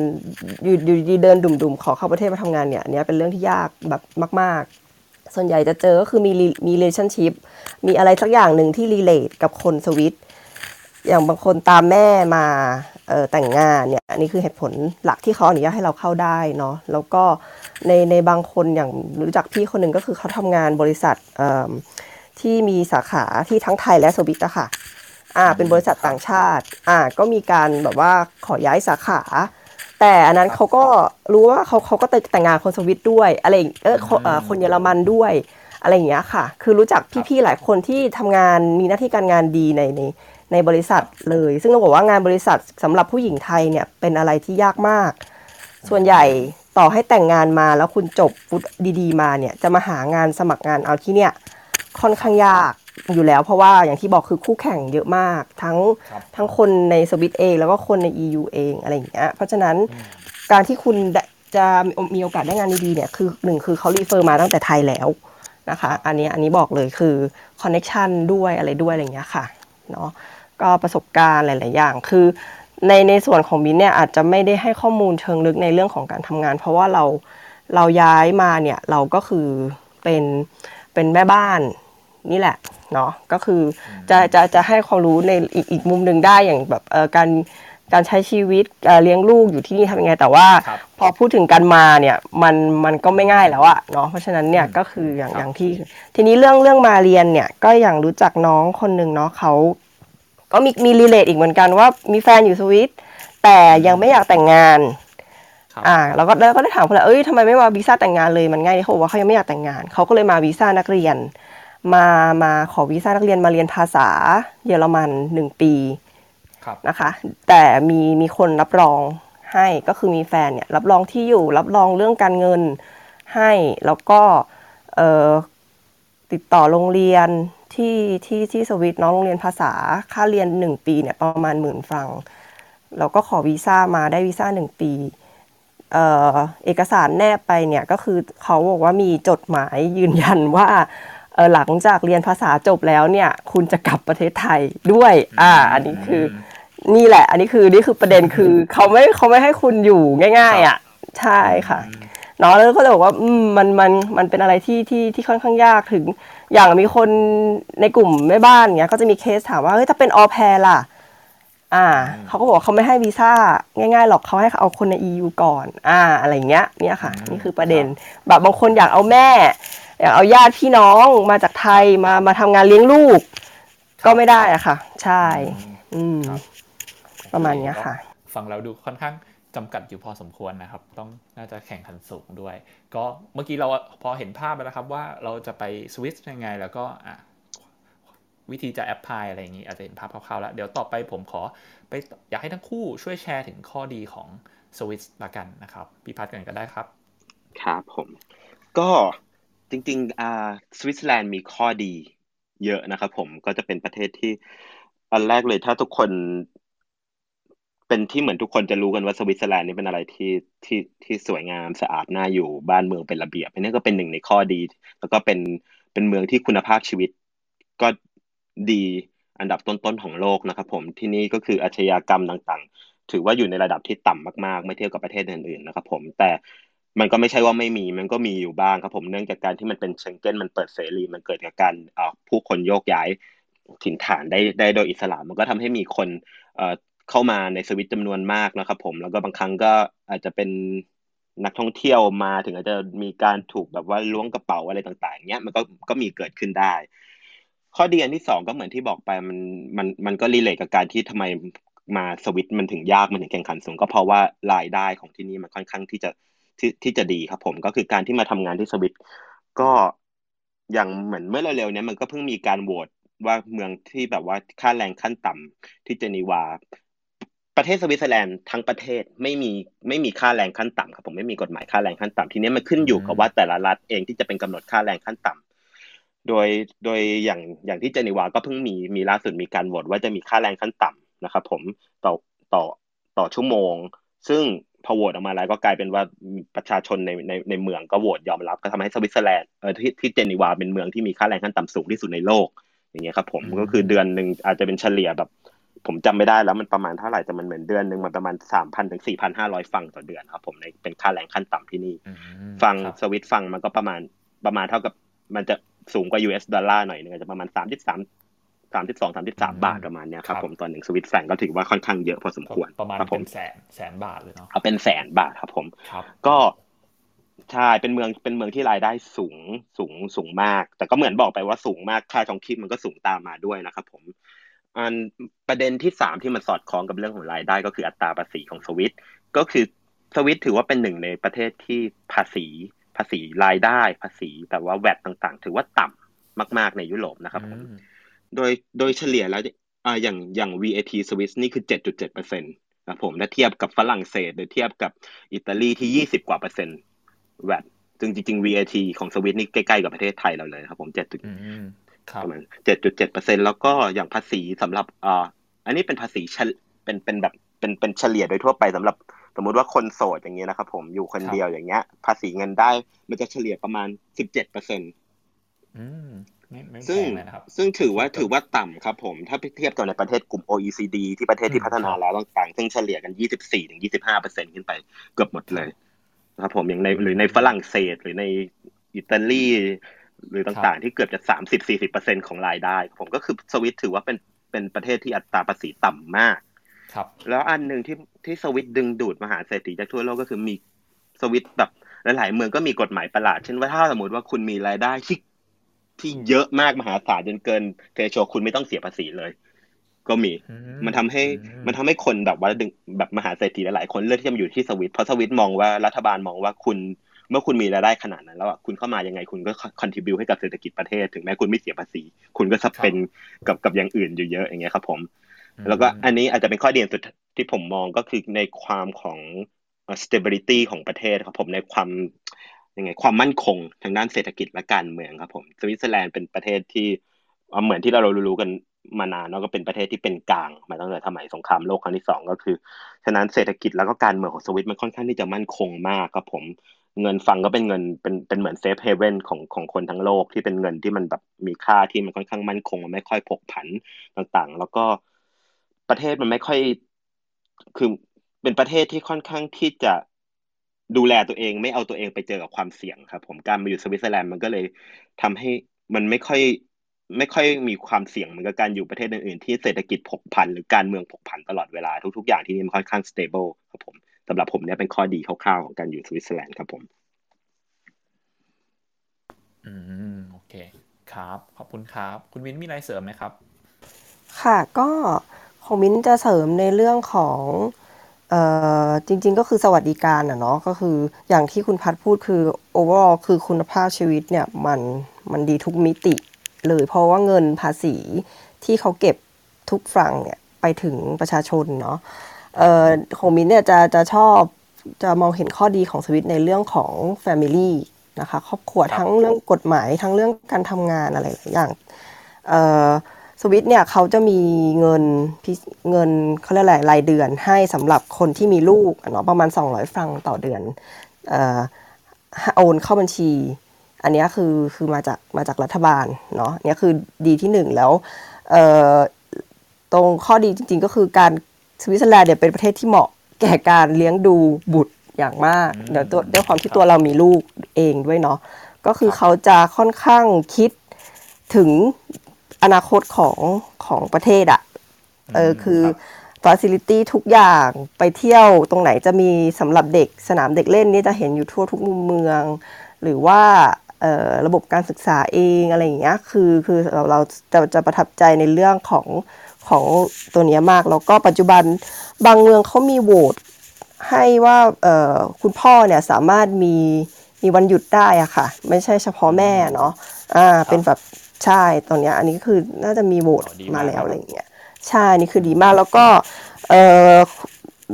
อยู่อยู่ดีๆเดินดุ่มๆ ขอเข้าประเทศมาทำงานเนี่ยอันเนี้ยเป็นเรื่องที่ยากแบบมาก ๆส่วนใหญ่จะเจอก็คือมี re- มี relationship มีอะไรสักอย่างหนึ่งที่ relate กับคนสวิต อย่างบางคนตามแม่มาเอ่อแต่งงานเนี่ยอันนี้คือเหตุผลหลักที่เขาอนุญาตให้เราเข้าได้เนาะแล้วก็ในในบางคนอย่างรู้จักพี่คนหนึ่งก็คือเขาทำงานบริษัทเอิ่มที่มีสาขาที่ทั้งไทยและสวิตอะค่ะอ่าเป็นบริษัทต่างชาติอ่าก็มีการแบบว่าขอย้ายสาขา แต่อันนั้นเขาก็รู้ว่าเขาเขาก็แต่งงานคนสวิตด้วย อะไรอย่างเออคนเอ่อคนเยอรมันด้วยอะไรอย่างเงี้ยค่ะ คือรู้จักพี่ๆหลายคนที่ทำงานมีหน้าที่การงานดีในใน ในบริษัทเลย ซึ่งต้องบอกว่างานบริษัทสำหรับผู้หญิงไทยเนี่ยเป็นอะไรที่ยากมาก ส่วนใหญ่ต่อให้แต่งงานมาแล้วคุณจบวุฒิดี ๆ มาเนี่ยจะมาหางานสมัครงานเอาที่เนี่ยค่อนข้างยากอยู่แล้ว เพราะว่าอย่างที่บอกคือคู่แข่งเยอะมาก ทั้งครับทั้งคนในสวิตเอง แล้วก็คนใน EU เองอะไรอย่างเงี้ยเพราะฉะนั้นการที่คุณได้จะมีโอกาสได้งานดีๆเนี่ยคือหนึ่งคือเขา refer มาตั้งแต่ไทยแล้วนะคะ อันนี้อันนี้บอกเลยคือ connection ด้วยอะไรด้วยอะไรอย่างเงี้ยค่ะเนาะ ก็ประสบการณ์หลาย ๆ อย่าง คือในในส่วนของมินเนี่ยอาจจะไม่ได้ให้ข้อมูลเชิงลึกในเรื่องของการทำงาน เพราะว่าเราเราย้ายมาเนี่ยเราก็คือเป็นเป็นแม่บ้านนี่แหละเนาะก็คือจะจะจะให้ความรู้ในอีกอีกมุมหนึ่งได้อย่างแบบเอ่อการการใช้ชีวิตเอ่อเลี้ยงลูกอยู่ที่นี่ทำยังไง แต่ว่าครับพอพูดถึงการมาเนี่ยมันมันก็ไม่ง่ายแล้วอะเนาะเพราะฉะนั้นเนี่ยก็คืออย่างครับอย่างที่ ทีนี้เรื่องเรื่องมาเรียนเนี่ยก็อย่างรู้จักน้องคนหนึ่งเนาะเขา ก็มีมีรีเลทอีกเหมือนกันว่ามีแฟนอยู่สวิตแต่ยังไม่อยากแต่งงานครับอ่าแล้วก็แล้วก็ได้ถามเขาแหละเอ้ยทำไมไม่มาวีซ่าแต่งงานเลยมันง่ายดีเขาบอกว่าเขายังไม่อยากแต่งงาน เขาก็เลยมาวีซ่านักเรียน มามาขอวีซ่านักเรียนมาเรียนภาษา เยอรมันหนึ่งปีครับนะคะ แต่มีมีคนรับรองให้ก็คือมีแฟนเนี่ยรับรองที่อยู่รับรองเรื่องการเงินให้แล้วก็เออติดต่อโรงเรียน ที่ที่ที่สวิตเนาะโรงเรียนภาษาค่าเรียนหนึ่งปีเนี่ยประมาณหมื่นฟรังแล้วก็ขอวีซ่ามาได้วีซ่าหนึ่งปีเอ่อเอกสารแนบไปเนี่ยก็คือเขาบอกว่ามีจดหมายยืนยันว่าเออหลังจากเรียนภาษาจบแล้วเนี่ยคุณจะกลับประเทศไทยด้วย อ่า อันนี้คือนี่แหละ อันนี้คือนี่คือประเด็นคือเขาไม่เขาไม่ให้คุณอยู่ง่าย ๆ อะ ใช่ค่ะเนาะแล้วก็เลยบอกว่าอืมมันมันมันเป็นอะไรที่ที่ที่ค่อนข้างยากถึง อย่างมีคนในกลุ่มแม่บ้านเงี้ยก็จะมีเคสถามว่าเฮ้ยถ้าเป็นออแพรล่ะ อ่าเขาก็บอกว่าเขาไม่ให้วีซ่าง่ายๆหรอกเขาให้เอาคนใน EU ก่อน อ่า อะไรเงี้ยเนี่ยค่ะ นี่คือประเด็น แบบบางคนอยากเอาแม่อยากเอาญาติพี่น้องมาจากไทยมามาทำงานเลี้ยงลูก ก็ไม่ได้อะค่ะ ใช่ อืมประมาณนี้ค่ะ ฟังเราดูค่อนข้าง จำกัดอยู่พอสมควรนะครับ ต้องน่าจะแข่งขันสูงด้วย ก็เมื่อกี้เราพอเห็นภาพแล้วครับว่าเราจะไปสวิตช์ยังไง แล้วก็อะวิธีจะแอปพลายอะไรอย่างนี้อาจจะเห็นภาพคร่าวๆแล้ว เดี๋ยวต่อไปผมขอไปอยากให้ทั้งคู่ช่วยแชร์ถึงข้อดีของสวิตช์ละกันนะครับพี่พัฒกันก็ได้ครับ ครับผม ก็จริงๆอ่าสวิตเซอร์แลนด์มีข้อดีเยอะนะครับผมก็จะเป็นประเทศที่อันแรกเลยถ้าทุกคน เป็นที่เหมือนทุกคนจะรู้กันว่าสวิตเซอร์แลนด์นี่เป็นอะไรที่ที่ที่สวยงามสะอาดน่าอยู่บ้านเมืองเป็นระเบียบอันนี้ก็เป็นหนึ่งในข้อดี แล้วก็เป็นเป็นเมืองที่คุณภาพชีวิต ก็ดีอันดับต้นๆของโลกนะครับ ผมที่นี่ก็คืออาชญากรรมต่างๆ ถือว่าอยู่ในระดับที่ต่ำมากๆ ไม่เทียบกับประเทศอื่นๆนะครับ ผมแต่มันก็ไม่ใช่ว่าไม่มี มันก็มีอยู่บ้างครับผมเนื่องจากการที่มันเป็นเชงเก้นมันเปิดเสรี มันเกิดจากการเอ่อผู้คนโยกย้ายถิ่นฐานได้ได้โดยอิสระมันก็ทำให้มีคน เข้ามาในสวิตจำนวนมากนะครับ ผมแล้วก็บางครั้งก็อาจจะเป็นนักท่องเที่ยวมาถึงอาจจะมีการถูกแบบว่าล้วงกระเป๋าอะไรต่าง ๆเงี้ยมันก็ก็มีเกิดขึ้นได้ ข้อดีอันที่สองก็เหมือนที่บอกไปมันมันมันก็รีเลทกับการที่ทำไมมาสวิตมันถึงยากมันถึงแข่งขันสูง ก็เพราะว่ารายได้ของที่นี่มันค่อนข้างที่จะที่ที่จะดีครับผมก็คือการที่มาทำงานที่สวิตก็อย่างเหมือนเมื่อเร็วๆนี้มันก็เพิ่งมีการโหวตว่าเมืองที่แบบว่าค่าแรงขั้นต่ำที่เจนีวา ประเทศสวิตเซอร์แลนด์ทั้งประเทศไม่มีไม่มีค่าแรงขั้นต่ำครับผมไม่มีกฎหมายค่าแรงขั้นต่ำทีนี้มันขึ้นอยู่กับว่าแต่ละรัฐเองที่จะเป็นกำหนดค่าแรงขั้นต่ำโดยโดยอย่างอย่างที่เจนีวาก็เพิ่งมีมีล่าสุดมีการโหวตว่าจะมีค่าแรงขั้นต่ำนะครับ ผมต่อต่อต่อชั่วโมง ซึ่งพอโหวตออกมาแล้วก็กลายเป็นว่าประชาชนในในในเมืองก็โหวตยอมรับ ก็ทำให้สวิตเซอร์แลนด์เออที่ที่เจนีวาเป็นเมืองที่มีค่าแรงขั้นต่ำสูงที่สุดในโลกอย่างเงี้ยครับผมก็คือเดือนหนึ่งอาจจะเป็นเฉลี่ยแบบ ผมจำไม่ได้แล้วมันประมาณเท่าไหร่แต่มันเหมือนเดือนหนึ่งมันประมาณสามพันถึงสี่พันห้าร้อยฟังต่อเดือนครับผมในเป็นค่าแรงขั้นต่ำที่นี่ ฟังสวิตฟังมันก็ประมาณประมาณเท่ากับมันจะสูงกว่า US ดอลลาร์หน่อยนึงอาจจะประมาณสามสิบสามสามสิบสองสามสิบสามบาทประมาณเนี้ยครับผมตอนหนึ่งสวิตแฟงก็ถือว่าค่อนข้างเยอะพอสมควรประมาณครับผเป็มนแสนแสนบาทเลยเนาะเอาเป็นแสนบาทครับผมครับก็ใช่เป็นเมืองเป็นเมืองที่รายได้สูงสูงสูงมาก แต่ก็เหมือนบอกไปว่าสูงมากค่าทองชีพมันก็สูงตามมาด้วยนะครับผม อันประเด็นที่สามที่มันสอดคล้องกับเรื่องของรายได้ ก็คืออัตราภาษีของสวิตก็คือสวิตถือว่าเป็นหนึ่งในประเทศที่ภาษีภาษีรายได้ภาษีแต่ว่าแวดต่างๆ ถือว่าต่ำมาก ๆ ในยุโรปนะครับผมโดยโดยเฉลี่ยแล้วอ่าอย่างอย่าง VAT สวิสนี่คือ7.7เปอร์เซ็นต์ครับผมถ้าเทียบกับฝรั่งเศสหรือเทียบกับอิตาลีที่20กว่าเปอร์เซ็นต์แวดซึ่งจริงๆ VAT ของสวิสนี่ใกล้ ๆ กับประเทศไทยเราเลยครับผม7จุดอืมครับ ประมาณ7.7เปอร์เซ็นต์แล้วก็อย่างภาษีสำหรับอ่าอันนี้เป็นภาษีเฉลเป็นเป็นแบบเป็นเป็นเฉลี่ยโดยทั่วไปสำหรับสมมุติว่าคนโสดอย่างเงี้ยนะครับผมอยู่คนเดียวอย่างเงี้ย ภาษีเงินได้มันจะเฉลี่ยประมาณ17เปอร์เซ็นต์อืมไม่ไม่แพซึ่งงเลยนะครับซึ่งถือว่าถือว่าต่ำครับผม ถ้าเทียบกับในประเทศกลุ่ม OECD ที่ประเทศที่อืมพัฒนาแล้วต่างๆ ซึ่งเฉลี่ยกัน24ถึง25เปอร์เซ็นขึ้นไปเกือบหมดเลยนะครับผมอย่างในหรือในฝรั่งเศสหรือในอิตาลี หรือต่างๆ ที่เกือบจะ30 40เปอร์เซ็นของรายได้ ผมก็คือสวิตถือว่าเป็นเป็นประเทศที่อัตราภาษีต่ำมาก ครับ แล้วอันหนึ่งที่ที่สวิตดึงดูดมหาเศรษฐีจากทั่วโลกก็คือมีสวิตแบบหลายๆเมืองก็มีกฎหมายประหลาด เช่นว่าถ้าสมมติว่าคุณมีรายได้ที่ที่เยอะมากมหาศาลจนเกินเทโชคุณไม่ต้องเสียภาษีเลย ก็มีอืมันทำให้อืมันทำให้คนแบบว่าดึงแบบมหาเศรษฐีหลายๆคนเลือกที่จะมาอยู่ที่สวิตเพราะสวิตมองว่ารัฐบาลมองว่าคุณ เมื่อคุณมีรายได้ขนาดนั้นแล้วอะคุณเข้ามายังไงคุณก็คอนทิบิวให้กับเศรษฐกิจประเทศ ถึงแม้คุณไม่เสียภาษี คุณก็สเปนกับกับอย่างอื่นอยู่เยอะอย่างเงี้ยครับ ผม แล้วก็อันนี้อาจจะเป็นข้อดีสุดที่ผมมองก็คือในความของ stability ของประเทศครับผมในความยังไงความมั่นคงทางด้านเศรษฐกิจและการเมืองครับผมสวิตเซอร์แลนด์เป็นประเทศที่เหมือนที่เรารู้ๆกันมานานแล้วก็เป็นประเทศที่เป็นกลางมาตั้งแต่สมัยสงครามโลกครั้งที่สองก็คือ ฉะนั้นเศรษฐกิจแล้วก็การเมืองของสวิตมันค่อนข้างที่จะมั่นคงมากครับผม เงินฟรังก์ก็เป็นเงินเป็นเป็นเหมือน safe haven ของของคนทั้งโลกที่เป็นเงินที่มันแบบมีค่าที่มันค่อนข้างมั่นคงมันไม่ค่อยผกผันต่างๆ แล้วก็ประเทศมันไม่ค่อยคือเป็นประเทศที่ค่อนข้างที่จะดูแลตัวเองไม่เอาตัวเองไปเจอกับความเสี่ยงครับ ผมการมาอยู่สวิตเซอร์แลนด์มันก็เลยทำให้มันไม่ค่อยไม่ค่อยมีความเสี่ยงเหมือนกับการอยู่ประเทศอื่นๆที่เศรษฐกิจผกผันหรือการเมืองผกผันตลอดเวลาทุกๆอย่างที่นี่มันค่อนข้าง stable ครับผม สำหรับผมเนี่ยเป็นข้อดีคร่าวๆของการอยู่สวิตเซอร์แลนด์ครับผม อืมโอเค ครับ ขอบคุณครับ คุณมิ้นมีอะไรเสริมไหมครับ ค่ะก็ของมิ้นจะเสริมในเรื่องของเอ่อจริง ๆ ก็คือสวัสดิการอะเนาะก็คืออย่างที่คุณพัดพูดคือ overall คือคุณภาพชีวิตเนี่ยมันมันดีทุกมิติเลยเพราะว่าเงินภาษีที่เขาเก็บทุกฝั่งเนี่ยไปถึงประชาชนเนาะเอ่อ ของมิ้นเนี่ยจะจะชอบจะมองเห็นข้อดีของสวิตในเรื่องของ Family นะคะครอบครัวทั้งเรื่องกฎหมายทั้งเรื่องการทำงานอะไรหลายอย่างเอ่อสวิตเนี่ยเขาจะมีเงินเงินเขาเรียกอะไรรายเดือนให้สำหรับคนที่มีลูกเนาะประมาณ 200 ฟรังต่อเดือนเอ่อโอนเข้าบัญชี อันนี้คือคือมาจากมาจากรัฐบาลเนาะเนี่ยคือดีที่หนึ่งแล้วเอ่อตรงข้อดีจริง ๆ ก็คือการ สวิตเซอร์แลนด์เนี่ยเป็นประเทศที่เหมาะแก่การเลี้ยงดูบุตรอย่างมาก เดี๋ยวตัวด้วยความที่ตัวเรามีลูกเองด้วยเนาะก็คือเขาจะค่อนข้างคิดถึงอนาคตของของประเทศอะเออคือฟ a ซิลิตี้ทุกอย่างไปเที่ยวตรงไหนจะมีสำหรับเด็กสนามเด็กเล่นนี่จะเห็นอยู่ทั่วทุกมุมเมือง หรือว่าระบบการศึกษาเองอะไรอย่างเงี้ยคือคือเราเราจะจะประทับใจในเรื่องของ ของตัวนี้มาก แล้วก็ปัจจุบันบางเมืองเขามีโหวตให้ว่าคุณพ่อเนี่ยสามารถมีมีวันหยุดได้อะค่ะ ไม่ใช่เฉพาะแม่เนาะอ่าเป็นแบบใช่ตรงนี้อันนี้คือน่าจะมีโหวตมาแล้วอะไรอย่างเงี้ยใช่นี่คือดีมากแล้วก็เออ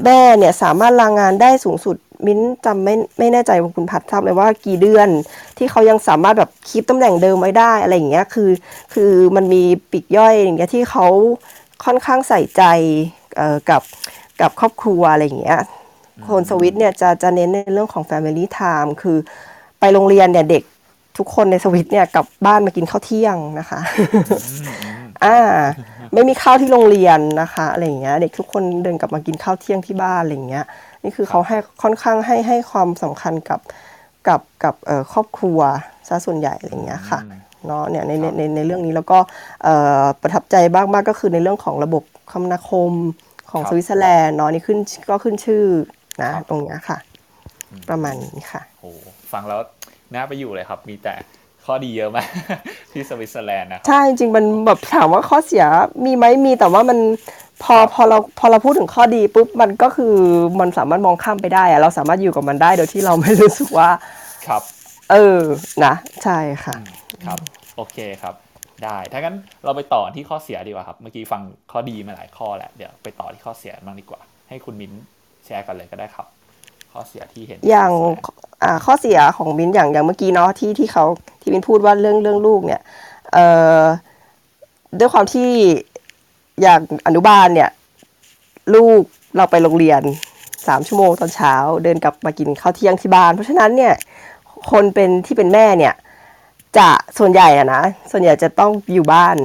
แม่เนี่ยสามารถลางงานได้สูงสุดมิ้นจำไม่ไม่แน่ใจว่าคุณพัดทราบเลยว่ากี่เดือน ที่เขายังสามารถแบบคีปตำแหน่งเดิมไว้ได้อะไรอย่างเงี้ยคือ คือมันมีปีกย่อยอย่างเงี้ยที่เขา ค่อนข้างใส่ใจเอ่อกับกับครอบครัวอะไรอย่างเงี้ยคนสวิตเนี่ยจะจะเน้นในเรื่องของ Family Time คือไปโรงเรียนเนี่ยเด็กทุกคนในสวิตเนี่ยกลับบ้านมากินข้าวเที่ยงนะคะอ่าไม่มีข้าวที่โรงเรียนนะคะอะไรอย่างเงี้ยเด็กทุกคนเดินกลับมากินข้าวเที่ยงที่บ้านอะไรอย่างเงี้ยนี่คือเขาให้ค่อนข้างให้ให้ความสำคัญกับกับกับเอ่อครอบครัวซะส่วนใหญ่อะไรอย่างเงี้ยค่ะ เนาะเนี่ยในในในเรื่องนี้แล้วก็เอ่อประทับใจบ้างมากก็คือในเรื่องของระบบคมนาคมของสวิตเซอร์แลนด์เนาะนี่ขึ้นก็ขึ้นชื่อนะตรงเนี้ยค่ะ ประมาณนี้ค่ะโอ้ฟังแล้วน่าไปอยู่เลยครับ มีแต่ข้อดีเยอะมากที่สวิตเซอร์แลนด์นะใช่จริงมันแบบถามว่าข้อเสียมีไหมมีแต่ว่ามันพอพอเราพอเราพูดถึงข้อดีปุ๊บมันก็คือมันสามารถมองข้ามไปได้อะเราสามารถอยู่กับมันได้โดยที่เราไม่รู้สึกว่าครับ เออนะ ใช่ค่ะ ครับ โอเคครับ ได้ถ้างั้นเราไปต่อที่ข้อเสียดีกว่าครับเมื่อกี้ฟังข้อดีมาหลายข้อแหละเดี๋ยวไปต่อที่ข้อเสียบ้างดีกว่า ให้คุณมิ้นแชร์กันเลยก็ได้ครับ ข้อเสียที่เห็นอย่างอ่าข้อเสียของมิ้นอย่างอย่างเมื่อกี้เนาะที่ที่เขาที่มิ้นพูดว่าเรื่องเรื่องลูกเนี่ยเอ่อด้วยความที่อย่างอนุบาลเนี่ย ลูกเราไปโรงเรียนสามชั่วโมงตอนเช้า เดินกลับมากินข้าวเที่ยงที่บ้าน เพราะฉะนั้นเนี่ย คนเป็นที่เป็นแม่เนี่ย จะส่วนใหญ่อะนะส่วนใหญ่จะต้องอยู่บ้าน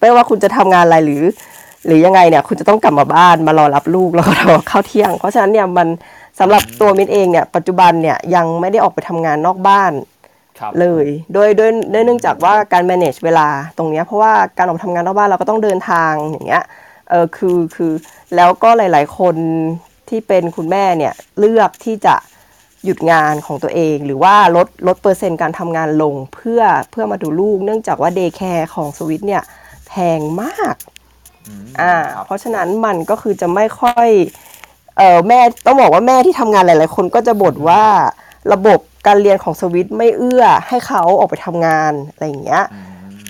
ไม่ว่าคุณจะทำงานอะไรหรือ หรือยังไงเนี่ย คุณจะต้องกลับมาบ้านมารอรับลูกแล้วก็รอข้าวเที่ยง เพราะฉะนั้นเนี่ยมันสำหรับตัวมินเองเนี่ย ปัจจุบันเนี่ยยังไม่ได้ออกไปทำงานนอกบ้านเลยโดยโดยเนื่องจากว่าการ manage เวลาตรงนี้เพราะว่าการออกทำงานนอกบ้านเราก็ต้องเดินทางอย่างเงี้ยเออคือคือแล้วก็หลาย ๆ คนที่เป็นคุณแม่เนี่ยเลือกที่จะ หยุดงานของตัวเอง หรือว่าลดลดเปอร์เซ็นต์การทำงานลงเพื่อเพื่อมาดูลูก เนื่องจากว่า daycare ของสวิตเนี่ยแพงมากอ่าเพราะฉะนั้นมันก็คือจะไม่ค่อยเออแม่ต้องบอกว่าแม่ที่ทำงานหลาย ๆ คนก็จะบ่นว่าระบบการเรียนของสวิตไม่เอื้อให้เขาออกไปทำงานอะไรอย่างเงี้ย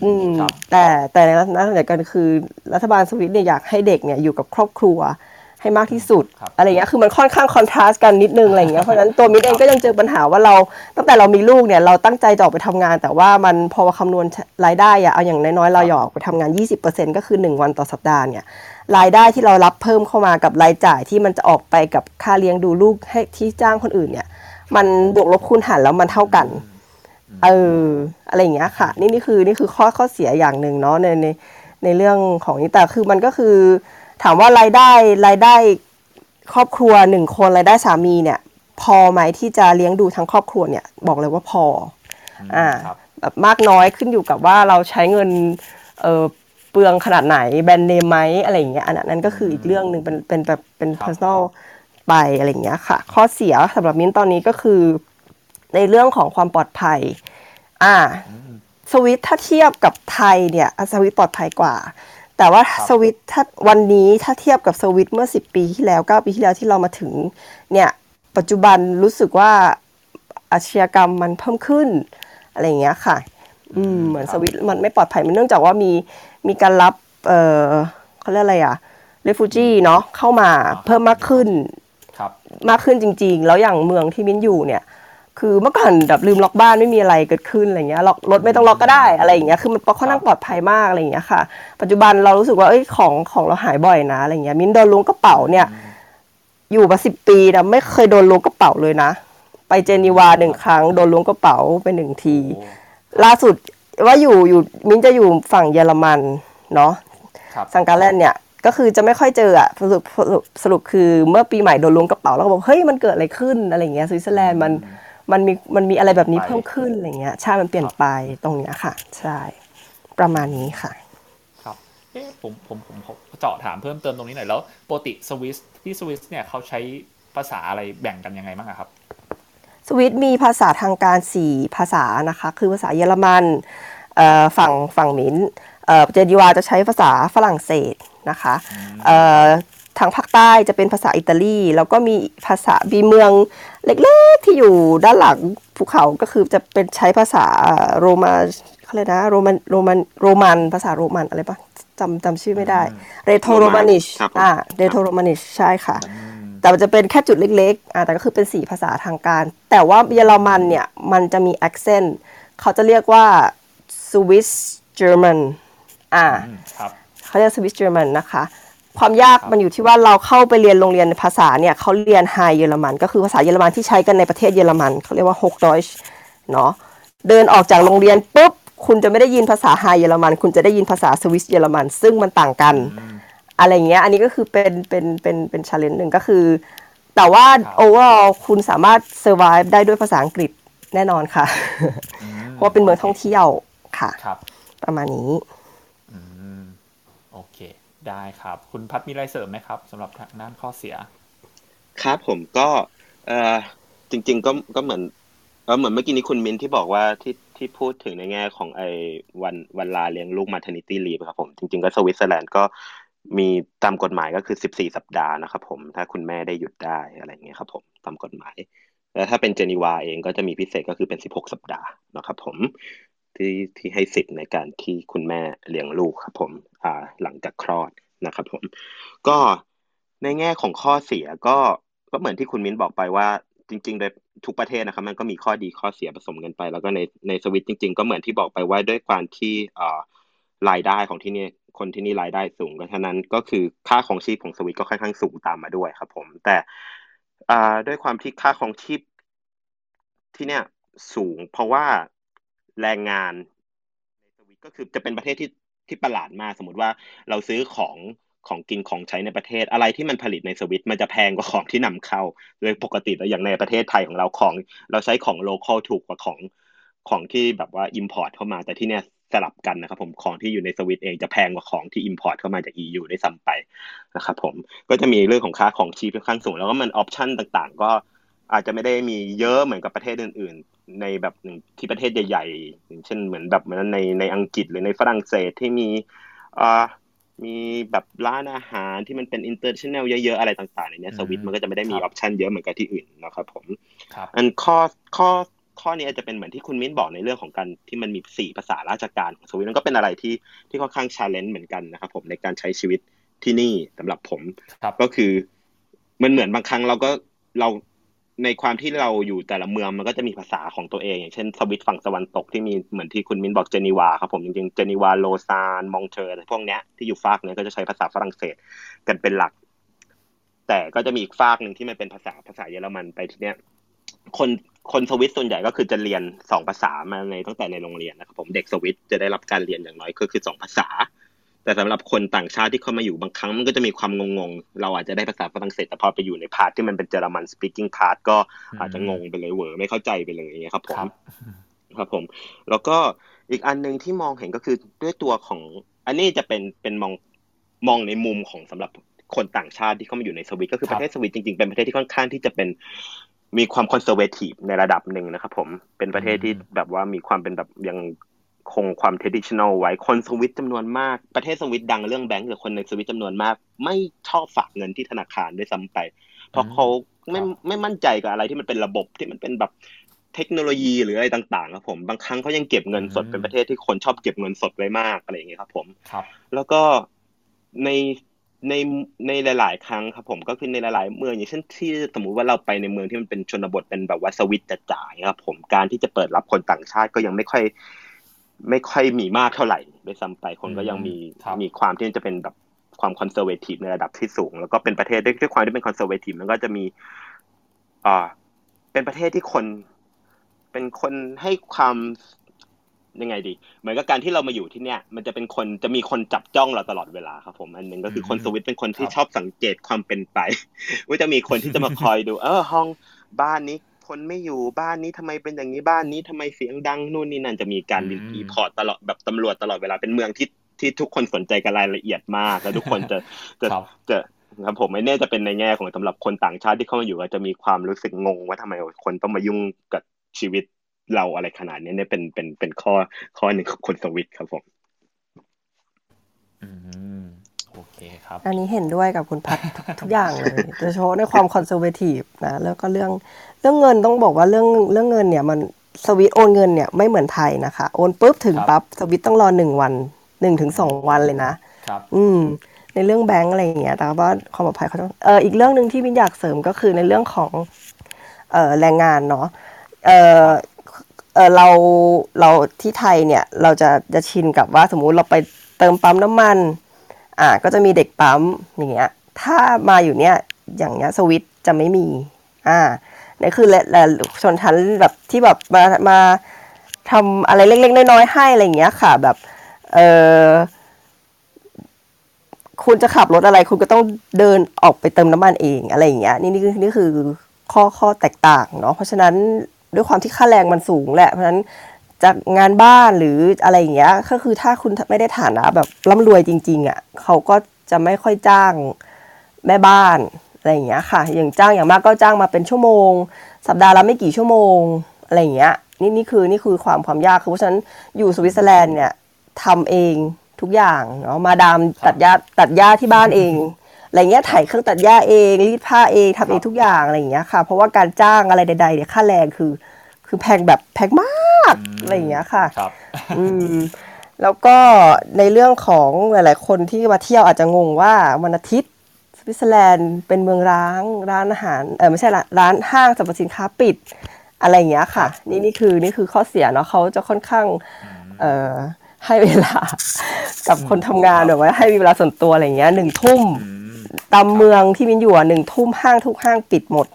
อืมแต่แต่ในลักษณะเดียวกันคือ รัฐบาลสวิตเนี่ยอยากให้เด็กเนี่ยอยู่กับครอบครัว ให้มากที่สุดครับอะไรเงี้ยคือมันค่อนข้างคอนทราสต์กันนิดนึงอะไรเงี้ยเพราะฉะนั้นตัวมิดเองก็ยังเจอปัญหาว่าเราตั้งแต่เรามีลูกเนี่ยเราตั้งใจจะออกไปทำงาน แต่ว่ามันพอคำนวณรายได้อะเอาอย่างน้อยๆเราอยากออกไปทำงาน 20%ก็คือ 1 วันต่อสัปดาห์เนี่ยรายได้ที่เรารับเพิ่มเข้ามากับรายจ่ายที่มันจะออกไปกับค่าเลี้ยงดูลูกให้ที่จ้างคนอื่นเนี่ย มันบวกลบคูณหารแล้วมันเท่ากันเอออะไรอย่างเงี้ยค่ะ นี่นี่คือนี่คือข้อข้อเสียอย่างหนึ่งเนาะในในในเรื่องของนี้แต่คือมันก็คือ ถามว่ารายได้รายได้ครอบครัวหนึ่งคนรายได้สามีเนี่ย พอไหมที่จะเลี้ยงดูทั้งครอบครัวเนี่ย บอกเลยว่าพออ่าครับแบบมากน้อยขึ้นอยู่กับว่าเราใช้เงินเออเปลืองขนาดไหนแบรนด์เนมไหมอะไรอย่างเงี้ยอันนั้นก็คืออีกเรื่องหนึ่งเป็นเป็นแบบเป็นครับ personal ไปอะไรอย่างเงี้ยค่ะ ข้อเสียสำหรับมิ้นตอนนี้ก็คือ ในเรื่องของความปลอดภัย อ่าสวิตถ้าเทียบกับไทยเนี่ยอะสวิตปลอดภัยกว่า แต่ว่าครับสวิตถ้าวันนี้ถ้าเทียบกับสวิตเมื่อ10ปีที่แล้ว9ปีที่แล้วที่เรามาถึง เนี่ย ปัจจุบันรู้สึกว่าอาชญากรรมมันเพิ่มขึ้น อะไรอย่างเงี้ยค่ะ อืมเหมือนครับสวิตมันไม่ปลอดภัยมันเนื่องจากว่ามีมีการรับ เออเขาเรียกอะไรอะเรฟูจีเนาะเข้ามาเพิ่มมากขึ้นครับมากขึ้นจริง ๆ แล้วอย่างเมืองที่มิ้นอยู่เนี่ย คือเมื่อก่อนแบบลืมล็อกบ้านไม่มีอะไรเกิดขึ้นอะไรเงี้ยล็อกรถไม่ต้องล็อกก็ได้อะไรอย่างเงี้ยคือมันค่อนข้างปลอดภัยมากอะไรอย่างเงี้ยค่ะ ปัจจุบันเรารู้สึกว่าเอ้ยของของเราหายบ่อยนะอะไรเงี้ยมิ้นโดนล้วงกระเป๋าเนี่ย อยู่มาสิบปีนะไม่เคยโดนล้วงกระเป๋าเลยนะ ไปเจนีวาหนึ่งครั้งโดนล้วงกระเป๋าไปหนึ่งทีโอ้ล่าสุดว่าอยู่อยู่มิ้นจะอยู่ฝั่งเยอรมันเนาะครับสวิตเซอร์แลนด์เนี่ยก็คือจะไม่ค่อยเจออะสรุปสรุปสรุปคือเมื่อปีใหม่โดนล้วงกระเป๋าแล้วก็บอกเฮ้ยมันเกิดอะไรขึ้นอะไรเงี้ยสวิตเซอร์แลนด์มัน มันมีมันมีอะไรแบบนี้ไปเพิ่มขึ้นอะไรเงี้ยใช่มันเปลี่ยนไปตรงเนี้ยค่ะ ใช่ ประมาณนี้ค่ะ ครับเอ๊ะผมผมผมผมเจาะถามเพิ่มเติมตรงนี้หน่อยแล้วปกติสวิสที่สวิสเนี่ยเขาใช้ภาษาอะไรแบ่งกันยังไงบ้างอะครับ สวิตมีภาษาทางการ4ภาษานะคะ คือภาษาเยอรมันเอ่อฝั่งฝั่งมินเอ่อเจดีวาจะใช้ภาษาฝรั่งเศสนะคะเอ่อ ทางภาคใต้จะเป็นภาษาอิตาลี แล้วก็มีภาษาบีเมืองเล็กๆที่อยู่ด้านหลังภูเขาก็คือจะเป็นใช้ภาษาโรมาเขาเรียกนะโรมันโรมันโรมันภาษาโรมันอะไรปะจำจำชื่อไม่ได้เรโทโรมานิชครับผมอ่าเรโทโรมานิชใช่ค่ะ แต่มันจะเป็นแค่จุดเล็กๆอ่าแต่ก็คือเป็นสีภาษาทางการ แต่ว่าเยอรมันเนี่ยมันจะมี accent เขาจะเรียกว่า Swiss German อ่าอืมครับเขาเรียก Swiss German นะคะ ความยากมันอยู่ที่ว่าเราเข้าไปเรียนโรงเรียนภาษาเนี่ยเขาเรียน High เยอรมัน ก็คือภาษาเยอรมันที่ใช้กันในประเทศเยอรมันเขาเรียกว่า Hochdeutsch เนาะเดินออกจากโรงเรียนปุ๊บคุณจะไม่ได้ยินภาษา High เยอรมัน คุณจะได้ยินภาษาสวิสเยอรมัน ซึ่งมันต่างกัน อะไรอย่างเงี้ยอันนี้ก็คือเป็นเป็นเป็นเป็น challenge หนึ่งก็คือ แต่ว่าครับ overall คุณสามารถ survive ได้ด้วยภาษาอังกฤษแน่นอนค่ะ เพราะว่าเป็นเมืองท่องเที่ยวค่ะครับประมาณนี้อืมโอเค ได้ครับ คุณพัดมีอะไรเสริมไหมครับสำหรับทางด้านข้อเสีย ครับผมก็เออจริง ๆ ก็ก็เหมือนเออเหมือนเมื่อกี้นี้คุณมินที่บอกว่าที่ที่พูดถึงในแง่ของไอ้วันวันลาเลี้ยงลูก maternity leave ครับผมจริง ๆ ก็สวิตเซอร์แลนด์ก็มีตามกฎหมายก็คือ14สัปดาห์นะครับผมถ้าคุณแม่ได้หยุดได้อะไรเงี้ยครับผมตามกฎหมายแล้วถ้าเป็นเจนีวาเองก็จะมีพิเศษก็คือเป็น16สัปดาห์นะครับผม ที่ที่ให้สิทธิ์ในการที่คุณแม่เลี้ยงลูกครับผมอ่าหลังจากคลอดนะครับผมก็ในแง่ของข้อเสียก็ก็เหมือนที่คุณมิ้นบอกไปว่าจริงๆโดยทุกประเทศนะครับ มันก็มีข้อดีข้อเสียผสมกันไป แล้วก็ในในสวิตจริง ๆ ก็เหมือนที่บอกไปว่าด้วยความที่อ่ารายได้ของที่นี่คนที่นี่รายได้สูงก็ฉะนั้นก็คือค่าของชีพของสวิตก็ค่อนข้างสูงตามมาด้วยครับ ผม แต่อ่าด้วยความที่ค่าของชีพที่เนี่ยสูง เพราะว่า แรงงานในสวิตก็คือจะเป็นประเทศที่ที่ประหลาดมากสมมติว่าเราซื้อของของกินของใช้ในประเทศอะไรที่มันผลิตในสวิตมันจะแพงกว่าของที่นำเข้า โดยปกติแล้วอย่างในประเทศไทยของเราของ เราใช้ของโลคอลถูกกว่าของของที่แบบว่า import เข้ามาแต่ที่เนี่ยสลับกันนะครับผมของที่อยู่ในสวิตเองจะแพงกว่าของที่ import เข้ามาจาก EU ได้ซ้ำไปนะครับผมก็จะมีเรื่องของค่าครองชีพค่อนข้างสูง แล้วก็มัน option ต่างๆ ก็อาจจะไม่ได้มีเยอะเหมือนกับประเทศอื่น ๆ ในแบบหนึ่งที่ประเทศใหญ่ๆอย่างเช่นเหมือนแบบเหมือนในในอังกฤษหรือในฝรั่งเศสที่มีอ่ามีแบบร้านอาหารที่มันเป็น international เยอะๆ อะไรต่างๆในเนี้ยอืมสวิตมันก็จะไม่ได้มีครับ option เยอะเหมือนกับที่อื่นนะครับผมครับอันข้อข้อข้อนี้อาจจะเป็นเหมือนที่คุณมิ้นบอกในเรื่องของการที่มันมีสี่ภาษาราชการของสวิตมันก็เป็นอะไรที่ที่ค่อนข้าง challenge เหมือนกันนะครับผมในการใช้ชีวิตที่นี่สำหรับผมครับก็คือมันเหมือนบางครั้งเราก็เรา ในความที่เราอยู่แต่ละเมืองมันก็จะมีภาษาของตัวเองอย่างเช่นสวิตฝั่งตะวันตกที่มีเหมือนที่คุณมินบอกเจนีวาครับผมจริงๆเจนีวาโลซานมองเทอร์พวกเนี้ยที่อยู่ฟากเนี้ยก็จะใช้ภาษาฝรั่งเศสกันเป็นหลัก แต่ก็จะมีอีกฟากหนึ่งที่มันเป็นภาษาภาษาเยอรมันไปทีเนี้ยคนคนสวิตส่วนใหญ่ก็คือจะเรียนสองภาษามาในตั้งแต่ในโรงเรียนนะครับผมเด็กสวิตจะได้รับการเรียนอย่างน้อยก็คือสองภาษา แต่สำหรับคนต่างชาติที่เข้ามาอยู่บางครั้งมันก็จะมีความงงๆ เราอาจจะได้ภาษาฝรั่งเศสแต่พอไปอยู่ใน part ที่มันเป็นเยอรมัน speaking part ก็อาจจะงงไปเลยเวอร์ไม่เข้าใจไปเลยอย่างเงี้ยครับผมครับผม แล้วก็อีกอันหนึ่งที่มองเห็นก็คือด้วยตัวของ อันนี้จะเป็นเป็นมองมองในมุมของสำหรับคนต่างชาติที่เข้ามาอยู่ในสวิตก็คือประเทศสวิตจริงๆเป็นประเทศที่ค่อนข้างที่จะเป็นมีความคอนเซอร์เวทีฟในระดับหนึ่งนะครับผมเป็นประเทศที่แบบว่ามีความเป็นแบบยัง คงความ traditional ไว้คนสวิตจำนวนมากประเทศสวิตดังเรื่องแบงก์หรือคนในสวิตจำนวนมาก ไม่ชอบฝากเงินที่ธนาคารด้วยซ้ำไป เพราะเขาไม่ไม่มั่นใจกับอะไรที่มันเป็นระบบที่มันเป็นแบบเทคโนโลยีหรืออะไรต่างๆครับผมบางครั้งเขายังเก็บเงินสดเป็นประเทศที่คนชอบเก็บเงินสดไว้มากอะไรอย่างเงี้ยครับ ผมครับ แล้วก็ในในในหลาย ๆ ครั้งครับผมก็คือในหลาย ๆ เมืองอย่างเช่นที่สมมุติว่าเราไปในเมืองที่มันเป็นชนบทเป็นแบบว่าสวิตจ๋าๆครับผมการที่จะเปิดรับคนต่างชาติก็ยังไม่ค่อย ไม่ค่อยมีมากเท่าไหร่ด้วยซ้ำไปคนก็ยังมีมีความที่จะเป็นแบบความ conservative ในระดับที่สูง แล้วก็เป็นประเทศด้วยความที่เป็น conservative มันก็จะมีอ่าเป็นประเทศที่คน เป็นคนให้ความยังไงดี เหมือนกับการที่เรามาอยู่ที่เนี่ย มันจะเป็นคนจะมีคนจับจ้องเราตลอดเวลาครับผมอันหนึ่งก็คือคนสวิตเป็นคนที่ชอบสังเกตความเป็นไปว่าจะมีคนที่จะมาคอยดู เออ ห้องบ้านนี้ คนไม่อยู่บ้านนี้ทำไมเป็นอย่างนี้บ้านนี้ทำไมเสียงดังนู่นนี่นั่นจะมีการ report ตลอดแบบตำรวจตลอดเวลาเป็นเมืองที่ที่ทุกคนสนใจกับรายละเอียดมากแล้วทุกคนจะจะจะครับผมไม่แน่จะเป็นในแง่ของสำหรับคนต่างชาติที่เข้ามาอยู่อาจจะมีความรู้สึกงงว่าทำไมคนต้องมายุ่งกับชีวิตเราอะไรขนาดนี้เนี่ยเป็นเป็นเป็นข้อข้อหนึ่งของคนสวิตครับผม อืม โอเคครับ อันนี้เห็นด้วยกับคุณพัฒทุกอย่างเลยโดยเฉพาะในความคอนเซอร์เวทีฟนะแล้วก็เรื่องเรื่องเงินต้องบอกว่าเรื่องเรื่องเงินเนี่ยมันสวิตโอนเงินเนี่ยไม่เหมือนไทยนะคะ โอนปุ๊บถึงปั๊บสวิตต้องรอหนึ่งวันหนึ่งถึงสองวันเลยนะครับ อืม ในเรื่องแบงก์อะไรอย่างเงี้ยแต่ว่าความปลอดภัยเขาต้องเอออีกเรื่องหนึ่งที่วินอยากเสริมก็คือในเรื่องของเอ่อแรงงานเนาะเอ่อเออเราเราที่ไทยเนี่ย เราจะจะชินกับว่าสมมุติเราไปเติมปั๊มน้ำมัน อ่าก็จะมีเด็กปั๊มอย่างเงี้ยถ้ามาอยู่เนี่ยอย่างเงี้ยสวิตจะไม่มีอ่านี่คือแหละชนชั้นแบบที่แบบมามาทำอะไรเล็กๆน้อยๆให้อะไรอย่างเงี้ยค่ะแบบเออคุณจะขับรถอะไร คุณก็ต้องเดินออกไปเติมน้ำมันเองอะไรอย่างเงี้ยนี่นี่คือนี่คือข้อข้อแตกต่างเนาะเพราะฉะนั้นด้วยความที่ค่าแรงมันสูงแหละเพราะฉะนั้น จากงานบ้านหรืออะไรอย่างเงี้ย ก็คือถ้าคุณไม่ได้ฐานะแบบร่ำรวยจริง ๆอะเขาก็จะไม่ค่อยจ้างแม่บ้านอะไรอย่างเงี้ยค่ะ อย่างจ้างอย่างมากก็จ้างมาเป็นชั่วโมง สัปดาห์ละไม่กี่ชั่วโมงอะไรอย่างเงี้ยนี่นี่คือนี่คือความความยากคือเพราะฉะนั้นอยู่สวิตเซอร์แลนด์เนี่ยทำเองทุกอย่างเนาะมาดามตัดหญ้าตัดหญ้าที่บ้านเองอะไรเงี้ยถ่ายเครื่องตัดหญ้าเองรีดผ้าเองทำเองทุกอย่างอะไรอย่างเงี้ยค่ะ เพราะว่าการจ้างอะไรใดๆเนี่ยค่าแรงคือ คือแพงแบบแพงมากอะไรอย่างเงี้ยค่ะครับอืมแล้วก็ในเรื่องของหลาย ๆ คนที่มาเที่ยวอาจจะงงว่าวันอาทิตย์สวิตเซอร์แลนด์เป็นเมืองร้างร้านอาหารเออไม่ใช่ละร้านห้างสรรพสินค้าปิดอะไรอย่างเงี้ยค่ะ นี่นี่คือนี่คือข้อเสียเนาะเขาจะค่อนข้างเอ่อให้เวลากับคนทำงานแบบว่าให้เวลาส่วนตัวอะไรเงี้ยหนึ่งทุ่มตามเมืองที่มินอยู่อะหนึ่งทุ่มห้างทุกห้างปิดหมด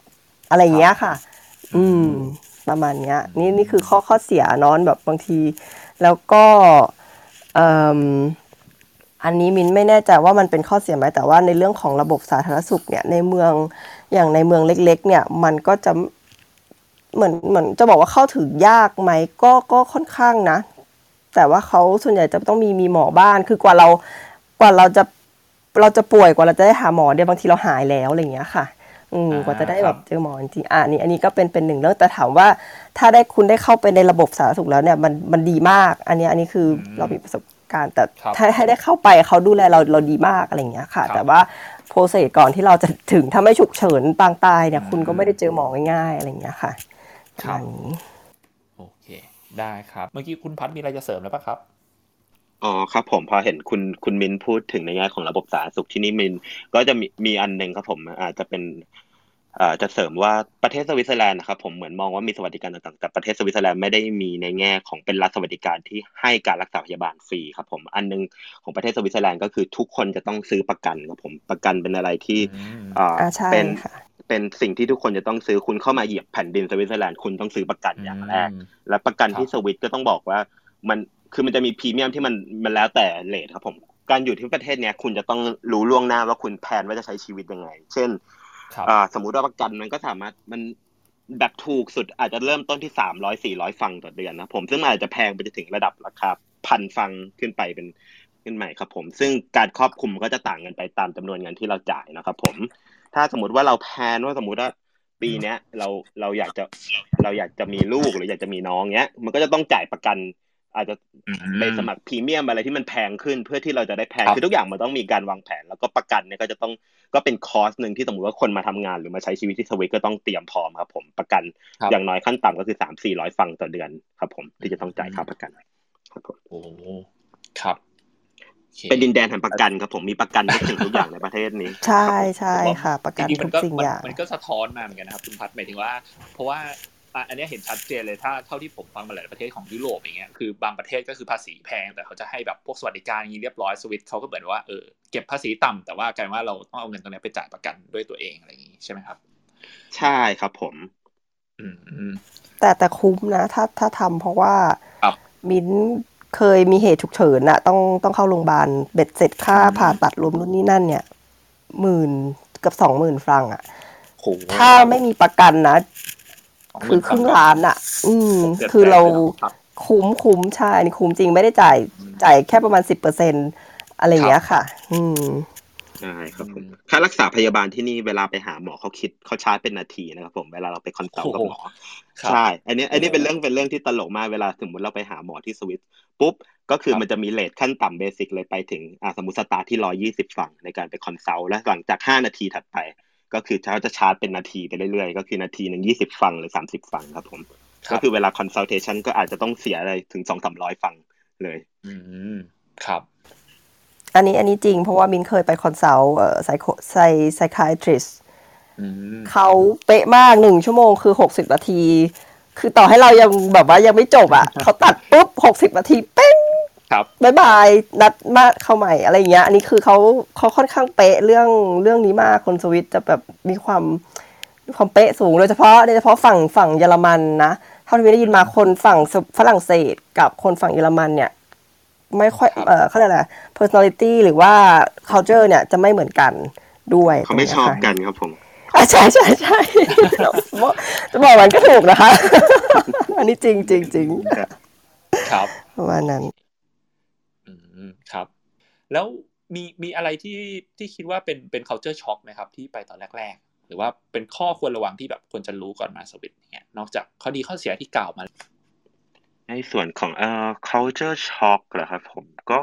อะไรเงี้ยค่ะ อืม ประมาณเนี้ยนี่นี่คือข้อข้อเสียนอนแบบบางที แล้วก็อันนี้มินไม่แน่ใจว่ามันเป็นข้อเสียไหมแต่ว่าในเรื่องของระบบสาธารณสุขเนี่ยในเมืองอย่างในเมืองเล็ก ๆ เนี่ยมันก็จะเหมือนเหมือนจะบอกว่าเข้าถึงยากไหมก็ก็ค่อนข้างนะ แต่ว่าเขาส่วนใหญ่จะต้องมีมีหมอบ้านคือกว่าเรากว่าเราจะเราจะป่วยกว่าเราจะได้หาหมอเดี๋ยวบางทีเราหายแล้วอะไรอย่างเงี้ยค่ะ อืมกว่าจะได้แบบเจอหมอจริงอ่านี่อันนี้ก็เป็นเป็นหนึ่งเรื่องแต่ถามว่า ถ้าได้คุณได้เข้าไปในระบบสาธารณสุขแล้วเนี่ยมันมันดีมาก อันนี้อันนี้คือเรามีประสบการณ์แต่ถ้าให้ได้เข้าไปเขาดูแลเราเราดีมากอะไรอย่างเงี้ยค่ะ แต่ว่า process ก่อนที่เราจะถึงถ้าไม่ฉุกเฉินปางตายเนี่ยคุณก็ไม่ได้เจอหมอง่ายๆอะไรอย่างเงี้ยค่ะครับโอเคได้ครับ เมื่อกี้คุณพัฒมีอะไรจะเสริมหรือเปล่าครับ อ๋อครับผมพอเห็นคุณคุณมินพูดถึงในแง่ของระบบสาธารณสุขที่นี่มินก็จะมีมีอันหนึ่งครับผมอาจจะเป็นอ่าจะเสริมว่าประเทศสวิตเซอร์แลนด์นะครับผมเหมือนมองว่ามีสวัสดิการต่างๆแต่ประเทศสวิตเซอร์แลนด์ไม่ได้มีในแง่ของเป็นรัฐสวัสดิการที่ให้การรักษาพยาบาลฟรีครับผมอันนึงของประเทศสวิตเซอร์แลนด์ก็คือทุกคนจะต้องซื้อประกันครับผมประกันเป็นอะไรที่อ่าเป็นเป็นสิ่งที่ทุกคนจะต้องซื้อคุณเข้ามาเหยียบแผ่นดินสวิตเซอร์แลนด์คุณต้องซื้อประกันอย่างแรกและประกันที่สวิตก็ต้องบอกว่ามัน คือมันจะมีพรีเมียมที่มันมันแล้วแต่ rate ครับผม การอยู่ที่ประเทศเนี้ยคุณจะต้องรู้ล่วงหน้าว่าคุณ plan ว่าจะใช้ชีวิตยังไง เช่นสมมุติว่าประกันมันก็สามารถมันแบบถูกสุดอาจจะเริ่มต้นที่สามร้อยสี่ร้อยฟรังก์ต่อเดือนนะครับผมซึ่งมันอาจจะแพงไปจนถึงระดับราคาพันฟังขึ้นไปเป็นขึ้นใหม่ครับผม ซึ่งการครอบคลุมก็จะต่างกันไปตามจำนวนเงินที่เราจ่ายนะครับผม ถ้าสมมติว่าเราแพนว่าสมมติว่าปีเนี้ยเราเราอยากจะเราอยากจะมีลูกหรืออยากจะมีน้องเนี้ย มันก็จะต้องจ่ายประกัน อาจจะไปสมัครพรีเมียมอะไรที่มันแพงขึ้น เพื่อที่เราจะได้แพงคือทุกอย่างมันต้องมีการวางแผน แล้วก็ประกันเนี่ยก็จะต้องก็เป็นคอสหนึ่งที่สมมติว่าคนมาทำงานหรือมาใช้ชีวิตที่สวิตก็ต้องเตรียมพร้อมครับผมประกันอย่างน้อยขั้นต่ำก็คือสามสี่ร้อยฟังต่อเดือนครับผมที่จะต้องจ่ายค่าประกันครับผมโอ้ครับเป็นดินแดนแห่งประกันครับผมมีประกันทุกสิ่งทุกอย่างในประเทศนี้ ใช่ใช่ค่ะ ประกันทุกสิ่งอย่างมันก็สะท้อนมาเหมือนกันนะครับคุณพัฒหมายถึงว่า เพราะว่า อันนี้เห็นชัดเจนเลยถ้าเท่าที่ผมฟังมาหลายประเทศของยุโรปอย่างเงี้ยคือบางประเทศก็คือภาษีแพง แต่เขาจะให้แบบพวกสวัสดิการนี้เรียบร้อยสวิตเขาก็เหมือนว่าเออเก็บภาษีต่ำแต่ว่ากลายว่าเราต้องเอาเงินตรงนี้ไปจ่ายประกันด้วยตัวเองอะไรอย่างงี้ใช่ไหมครับ ใช่ครับผม อืมแต่แต่คุ้มนะถ้าถ้าทำเพราะว่ามิ้นเคยมีเหตุฉุกเฉินอะต้องต้องเข้าโรงพยาบาลเบ็ดเสร็จค่าผ่าตัดรวมนู่นนี่นั่นเนี่ยหมื่นกับสองหมื่นฟรังอะถ้าไม่มีประกันนะ คือครึ่งล้านอะ อืม คือเราคุ้มคุ้มใช่นี่คุ้มจริงไม่ได้จ่ายจ่ายแค่ประมาณสิบเปอร์เซ็นอะไรอย่างเงี้ยค่ะ อืมใช่ครับผมค่ารักษาพยาบาลที่นี่เวลาไปหาหมอเขาคิดเขาชาร์จเป็นนาทีนะครับผมเวลาเราไป consult กับหมอใช่อันนี้อันนี้เป็นเรื่องเป็นเรื่องที่ตลกมากเวลาสมมติเราไปหาหมอที่สวิตปุ๊บก็คือมันจะมี rate ขั้นต่ำ basic เลยไปถึงอ่าสมมติสตาร์ทที่ร้อยยี่สิบฟรังก์ในการไป consult และหลังจากห้านาทีถัดไป ก็คือเขาจะชาร์จเป็นนาทีไปเรื่อยๆ ก็คือนาทีหนึ่งยี่สิบฟรังก์หรือสามสิบฟรังก์ครับผม ก็คือเวลา consultation ก็อาจจะต้องเสียอะไรถึงสองสามร้อยฟรังก์เลย อืมครับ อันนี้อันนี้จริงเพราะว่ามินเคยไป consult เอ่อ psycho psy psychiatrist เขาเป๊ะมากหนึ่งชั่วโมงคือหกสิบนาที คือต่อให้เรายังแบบว่ายังไม่จบอะ เขาตัดปุ๊บหกสิบนาทีเป้ง ครับ bye bye นัดมาเข้าใหม่อะไรเงี้ย อันนี้คือเขาเขาค่อนข้างเป๊ะเรื่องเรื่องนี้มากคนสวิตจะแบบมีความมีความเป๊ะสูงโดยเฉพาะโดยเฉพาะฝั่งฝั่งเยอรมันนะเท่าที่ได้ยินมาคนฝั่งฝรั่งเศสกับคนฝั่งเยอรมันเนี่ย ไม่ค่อยเออเขาเรียกอะไร personality หรือว่า culture เนี่ยจะไม่เหมือนกันด้วยเขาไม่ชอบกันครับผมอ่าใช่ใช่ใช่จะบอกมันก็ถูกนะคะ อันนี้จริงจริงจริงครับประมาณนั้นครับ แล้วมีมีอะไรที่ที่คิดว่าเป็นเป็น culture shock ไหมครับที่ไปตอนแรก ๆ หรือว่าเป็นข้อควรระวังที่แบบควรจะรู้ก่อนมาสวิตเนี่ยนอกจากข้อดีข้อเสียที่กล่าวมา ในส่วนของเอ่อ culture shock เหรอครับผมก็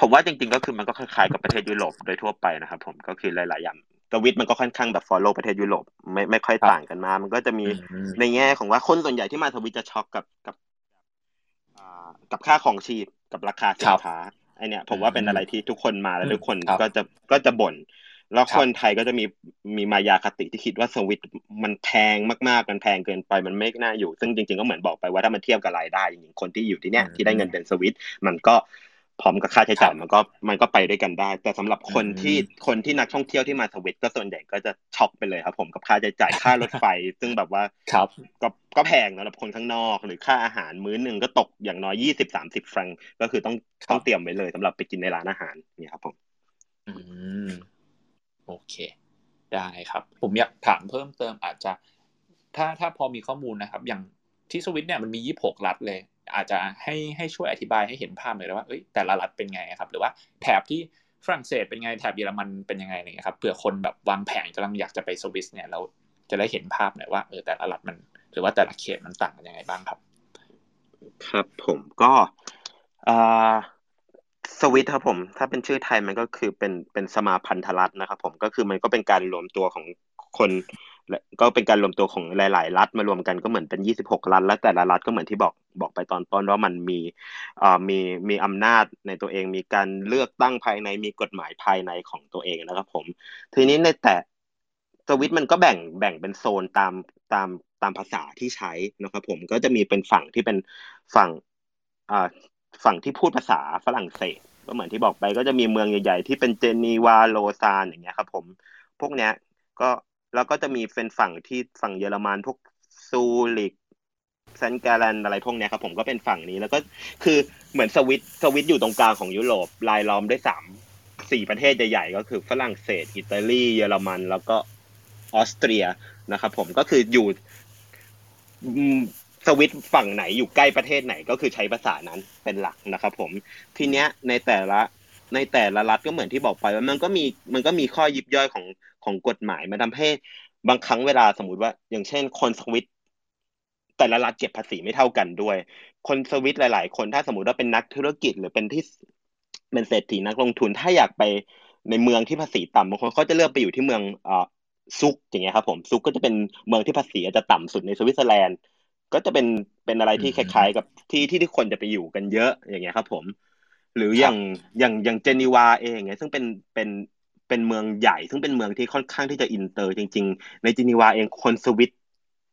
ผมว่าจริง ๆ ก็คือมันก็คล้ายๆกับประเทศยุโรปโดยทั่วไปนะครับผมก็คือหลายๆอย่างสวิตมันก็ค่อนข้างแบบ follow ประเทศยุโรปไม่ไม่ค่อยต่างกันมามันก็จะมีในแง่ของว่าคนส่วนใหญ่ที่มาสวิตจะช็อกกับกับกับค่าของชีพกับราคาสินค้า ไอเนี้ยผมว่าเป็นอะไรที่ทุกคนมาแล้วทุกคนก็จะก็จะบ่นแล้วคนไทยก็จะมีมีมายาคติที่คิดว่าสวิตมันแพงมากๆมันแพงเกินไปมันไม่น่าอยู่ ซึ่งจริง ๆก็เหมือนบอกไปว่าถ้ามันเทียบกับรายได้จริงๆคนที่อยู่ที่เนี้ยที่ได้เงินเดือนสวิตมันก็ พร้อมกับค่าใช้จ่ายมันก็มันก็ไปด้วยกันได้ แต่สำหรับคนที่คนที่นักท่องเที่ยวที่มาสวิตก็ส่วนใหญ่ก็จะช็อกไปเลยครับผมกับค่าใช้จ่ายค่ารถไฟ ซึ่งแบบว่าครับก็ก็แพงสำหรับคนข้างนอก หรือค่าอาหารมื้อหนึ่งก็ตกอย่างน้อยยี่สิบสามสิบฟรังก็คือต้องต้องเตรียมไว้เลยสำหรับไปกินในร้านอาหารนี่ครับผมอืมโอเค ได้ครับ ผมอยากถามเพิ่มเติมอาจจะ ถ้าถ้าพอมีข้อมูลนะครับ อย่างที่สวิตเนี่ยมันมียี่หกรัฐเลย อาจจะให้ให้ช่วยอธิบายให้เห็นภาพหน่อยว่าเอ้ยแต่ละรัฐเป็นไงครับ หรือว่าแถบที่ฝรั่งเศสเป็นไงแถบเยอรมันเป็นยังไงเนี่ยครับเผื่อคนแบบวางแผนกำลังอยากจะไปสวิสเนี่ยเราจะได้เห็นภาพหน่อยว่าเออแต่ละรัฐมัน หรือว่าแต่ละเขตมันต่างกันยังไงบ้างครับ ครับผมก็สวิตครับผม ถ้าเป็นชื่อไทยมันก็คือเป็นเป็นสมาพันธรัฐนะครับ ผมก็คือมันก็เป็นการรวมตัวของคน ก็เป็นการรวมตัวของหลาย ๆ รัฐมารวมกันก็เหมือนเป็น 26 รัฐ และแต่ละรัฐก็เหมือนที่บอกบอกไปตอนต้นว่ามันมีอ่ามีมีอำนาจในตัวเอง มีการเลือกตั้งภายในมีกฎหมายภายในของตัวเองนะครับผม ทีนี้ในแต่สวิตมันก็แบ่งแบ่งเป็นโซนตามตามตามภาษาที่ใช้นะครับผมก็จะมีเป็นฝั่งที่เป็นฝั่งอ่าฝั่งที่พูดภาษาฝรั่งเศสก็เหมือนที่บอกไปก็จะมีเมืองใหญ่ ๆ ที่เป็นเจนีวาโลซานอย่างเงี้ยครับผม พวกเนี้ยก็ แล้วก็จะมีเป็นฝั่งที่ฝั่งเยอรมันพวกซูริกเซนกาแลนอะไรพวกเนี้ยครับผมก็เป็นฝั่งนี้แล้วก็คือเหมือนสวิตสวิตอยู่ตรงกลางของยุโรปรายล้อมด้วยสามสี่ประเทศใหญ่ๆก็คือฝรั่งเศส อิตาลีเยอรมัน แล้วก็ออสเตรียนะครับผมก็คืออยู่สวิตฝั่งไหนอยู่ใกล้ประเทศไหนก็คือใช้ภาษานั้นเป็นหลักนะครับผมทีเนี้ยในแต่ละในแต่ละรัฐก็เหมือนที่บอกไปว่ามันก็มีมันก็มีข้อยิบย่อยของ ของกฎหมายมาทำให้บางครั้งเวลาสมมติว่า อย่างเช่น คนสวิตแต่ละรัฐเก็บภาษีไม่เท่ากันด้วย คนสวิตหลาย ๆ คนถ้าสมมติว่าเป็นนักธุรกิจหรือเป็นที่เป็นเศรษฐีนักลงทุนถ้าอยากไปในเมืองที่ภาษีต่ำบางคนเขาจะเลือกไปอยู่ที่เมืองอ่าซุกอย่างเงี้ยครับผมซุกก็จะเป็นเมืองที่ภาษีจะต่ำสุดในสวิตเซอร์แลนด์ ก็จะเป็นเป็นอะไรที่คล้าย ๆ กับที่ที่ที่คนจะไปอยู่กันเยอะอย่างเงี้ยครับผม หรืออย่างอย่างอย่างเจนีวาเองเงี้ยซึ่งเป็นเป็น เป็นเมืองใหญ่ ซึ่งเป็นเมืองที่ค่อนข้างที่จะอินเตอร์ จริง ๆ ในเจนีวาเองคนสวิต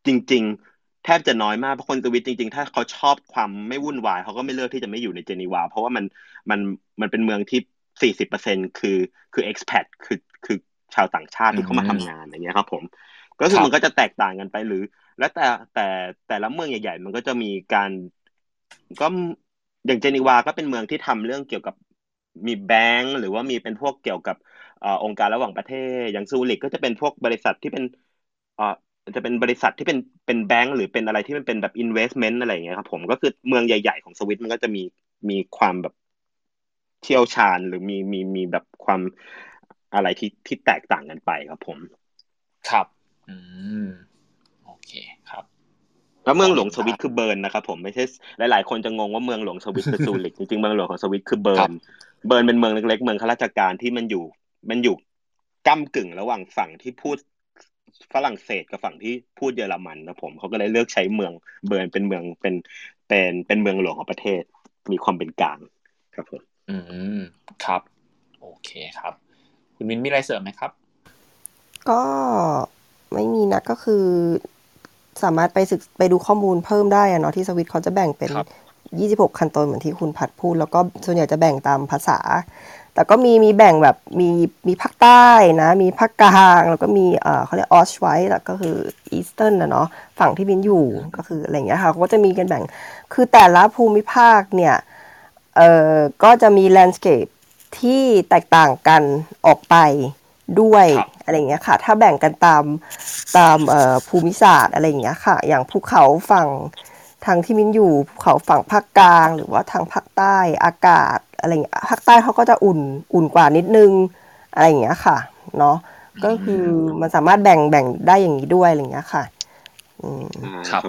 จริง ๆ แทบจะน้อยมากเพราะคนสวิตจริง ๆ ถ้าเขาชอบความไม่วุ่นวายเขาก็ไม่เลือกที่จะไม่อยู่ในเจนีวา เพราะว่ามันมันมันเป็นเมืองที่สี่สิบเปอร์เซ็นคือคือ expat คือคือชาวต่างชาติที่เข้ามาทำงานอย่างเงี้ยครับผม ก็คือมันก็จะแตกต่างกันไปหรือ แล้วแต่แต่แต่ละเมืองใหญ่ ๆ มันก็จะมีการก็อย่างเจนีวาก็เป็นเมืองที่ทำเรื่องเกี่ยวกับมีแบงก์หรือว่ามีเป็นพวกเกี่ยวกับ อองค์การระหว่างประเทศ อย่างซูริกก็จะเป็นพวกบริษัทที่เป็นอ่าจะเป็นบริษัทที่เป็นเป็นแบงก์หรือเป็นอะไรที่มันเป็นแบบ investment อะไรอย่างเงี้ยครับผมก็คือเมืองใหญ่ ๆ ของสวิตมันก็จะมีมีความแบบเชี่ยวชาญหรือมีมีมีแบบความอะไรที่ที่แตกต่างกันไปครับผม ครับ อืมโอเคครับแล้วเมืองหลวงสวิตคือเบิร์นนะครับผมไม่ใช่หลาย ๆ คนจะงงว่าเมืองหลวงสวิตคือซูริกจริงๆเมืองหลวงของสวิตคือเบิร์นเบิร์นเป็นเมืองเล็กๆเมืองข้าราชการที่มันอยู่ มันอยู่ก้ากึ่งระหว่างฝั่งที่พูดฝรั่งเศสกับฝั่งที่พูดเยอรมันนะผมเขาก็เลยเลือกใช้เมืองเบิร์นเป็นเมืองเป็นเป็นเป็นเมืองหลวงของประเทศ มีความเป็นกลางครับผมอืมครับ โอเคครับ คุณมินมีอะไรเสริมไหมครับ ก็ไม่มีนะก็คือ สามารถไปศึกไปดูข้อมูลเพิ่มได้อะเนาะที่สวิตเขาจะแบ่งเป็น 26 คันตอนเหมือนที่คุณพัดพูด แล้วก็ส่วนใหญ่จะแบ่งตามภาษา แต่ก็มีมีแบ่งแบบมีมีภาคใต้นะ มีภาคกลางแล้วก็มีเอ่อเขาเรียกออชไวท์แล้วก็คืออีสเทิร์นนะเนาะฝั่งที่บินอยู่ก็คืออะไรอย่างเงี้ยค่ะเขาก็จะมีกันแบ่งคือแต่ละภูมิภาคเนี่ยเอ่อก็จะมีแลนด์สเคปที่แตกต่างกันออกไปด้วยอะไรอย่างเงี้ยค่ะ ถ้าแบ่งกันตามตามเอ่อภูมิศาสตร์อะไรอย่างเงี้ยค่ะ อย่างภูเขาฝั่ง ทางที่มินอยู่ภูเขาฝั่งภาคกลาง หรือว่าทางภาคใต้อากาศอะไรอย่างเงี้ยภาคใต้เขาก็จะอุ่นอุ่นกว่านิดนึงอะไรอย่างเงี้ยค่ะเนาะก็คือมันสามารถแบ่งแบ่งได้อย่างนี้ด้วยอะไรอย่างเงี้ยค่ะอืมครับ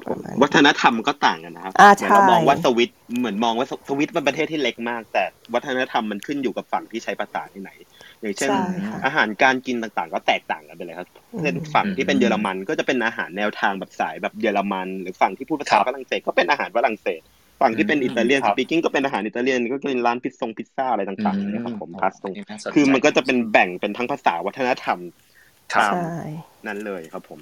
วัฒนธรรมก็ต่างกันนะครับอ่าเหมือนเราใช่มองว่าสวิตเหมือนมองว่าสวิตเป็นประเทศที่เล็กมาก แต่วัฒนธรรมมันขึ้นอยู่กับฝั่งที่ใช้ภาษาที่ไหน อย่างเช่นใช่ค่ะอาหารการกินต่างๆ ก็แตกต่างกันไปเลยครับเช่นฝั่งที่เป็นเยอรมันก็จะเป็นอาหารแนวทางแบบสายแบบเยอรมัน หรือฝั่งที่พูดภาษาครับฝรั่งเศสก็เป็นอาหารฝรั่งเศส ฝั่งที่เป็นอืมอิตาเลียนครัสบปีกิ้งก็เป็นอาหารอิตาเลียนก็เป็นร้านพิซซงพิซซ่าอะไรต่างๆนะครับผมพาสตงน่าสนใจคือมันก็จะเป็นแบ่งเป็นทั้งภาษาวัฒนธรรมครับตามใช่นั้นเลยครับผม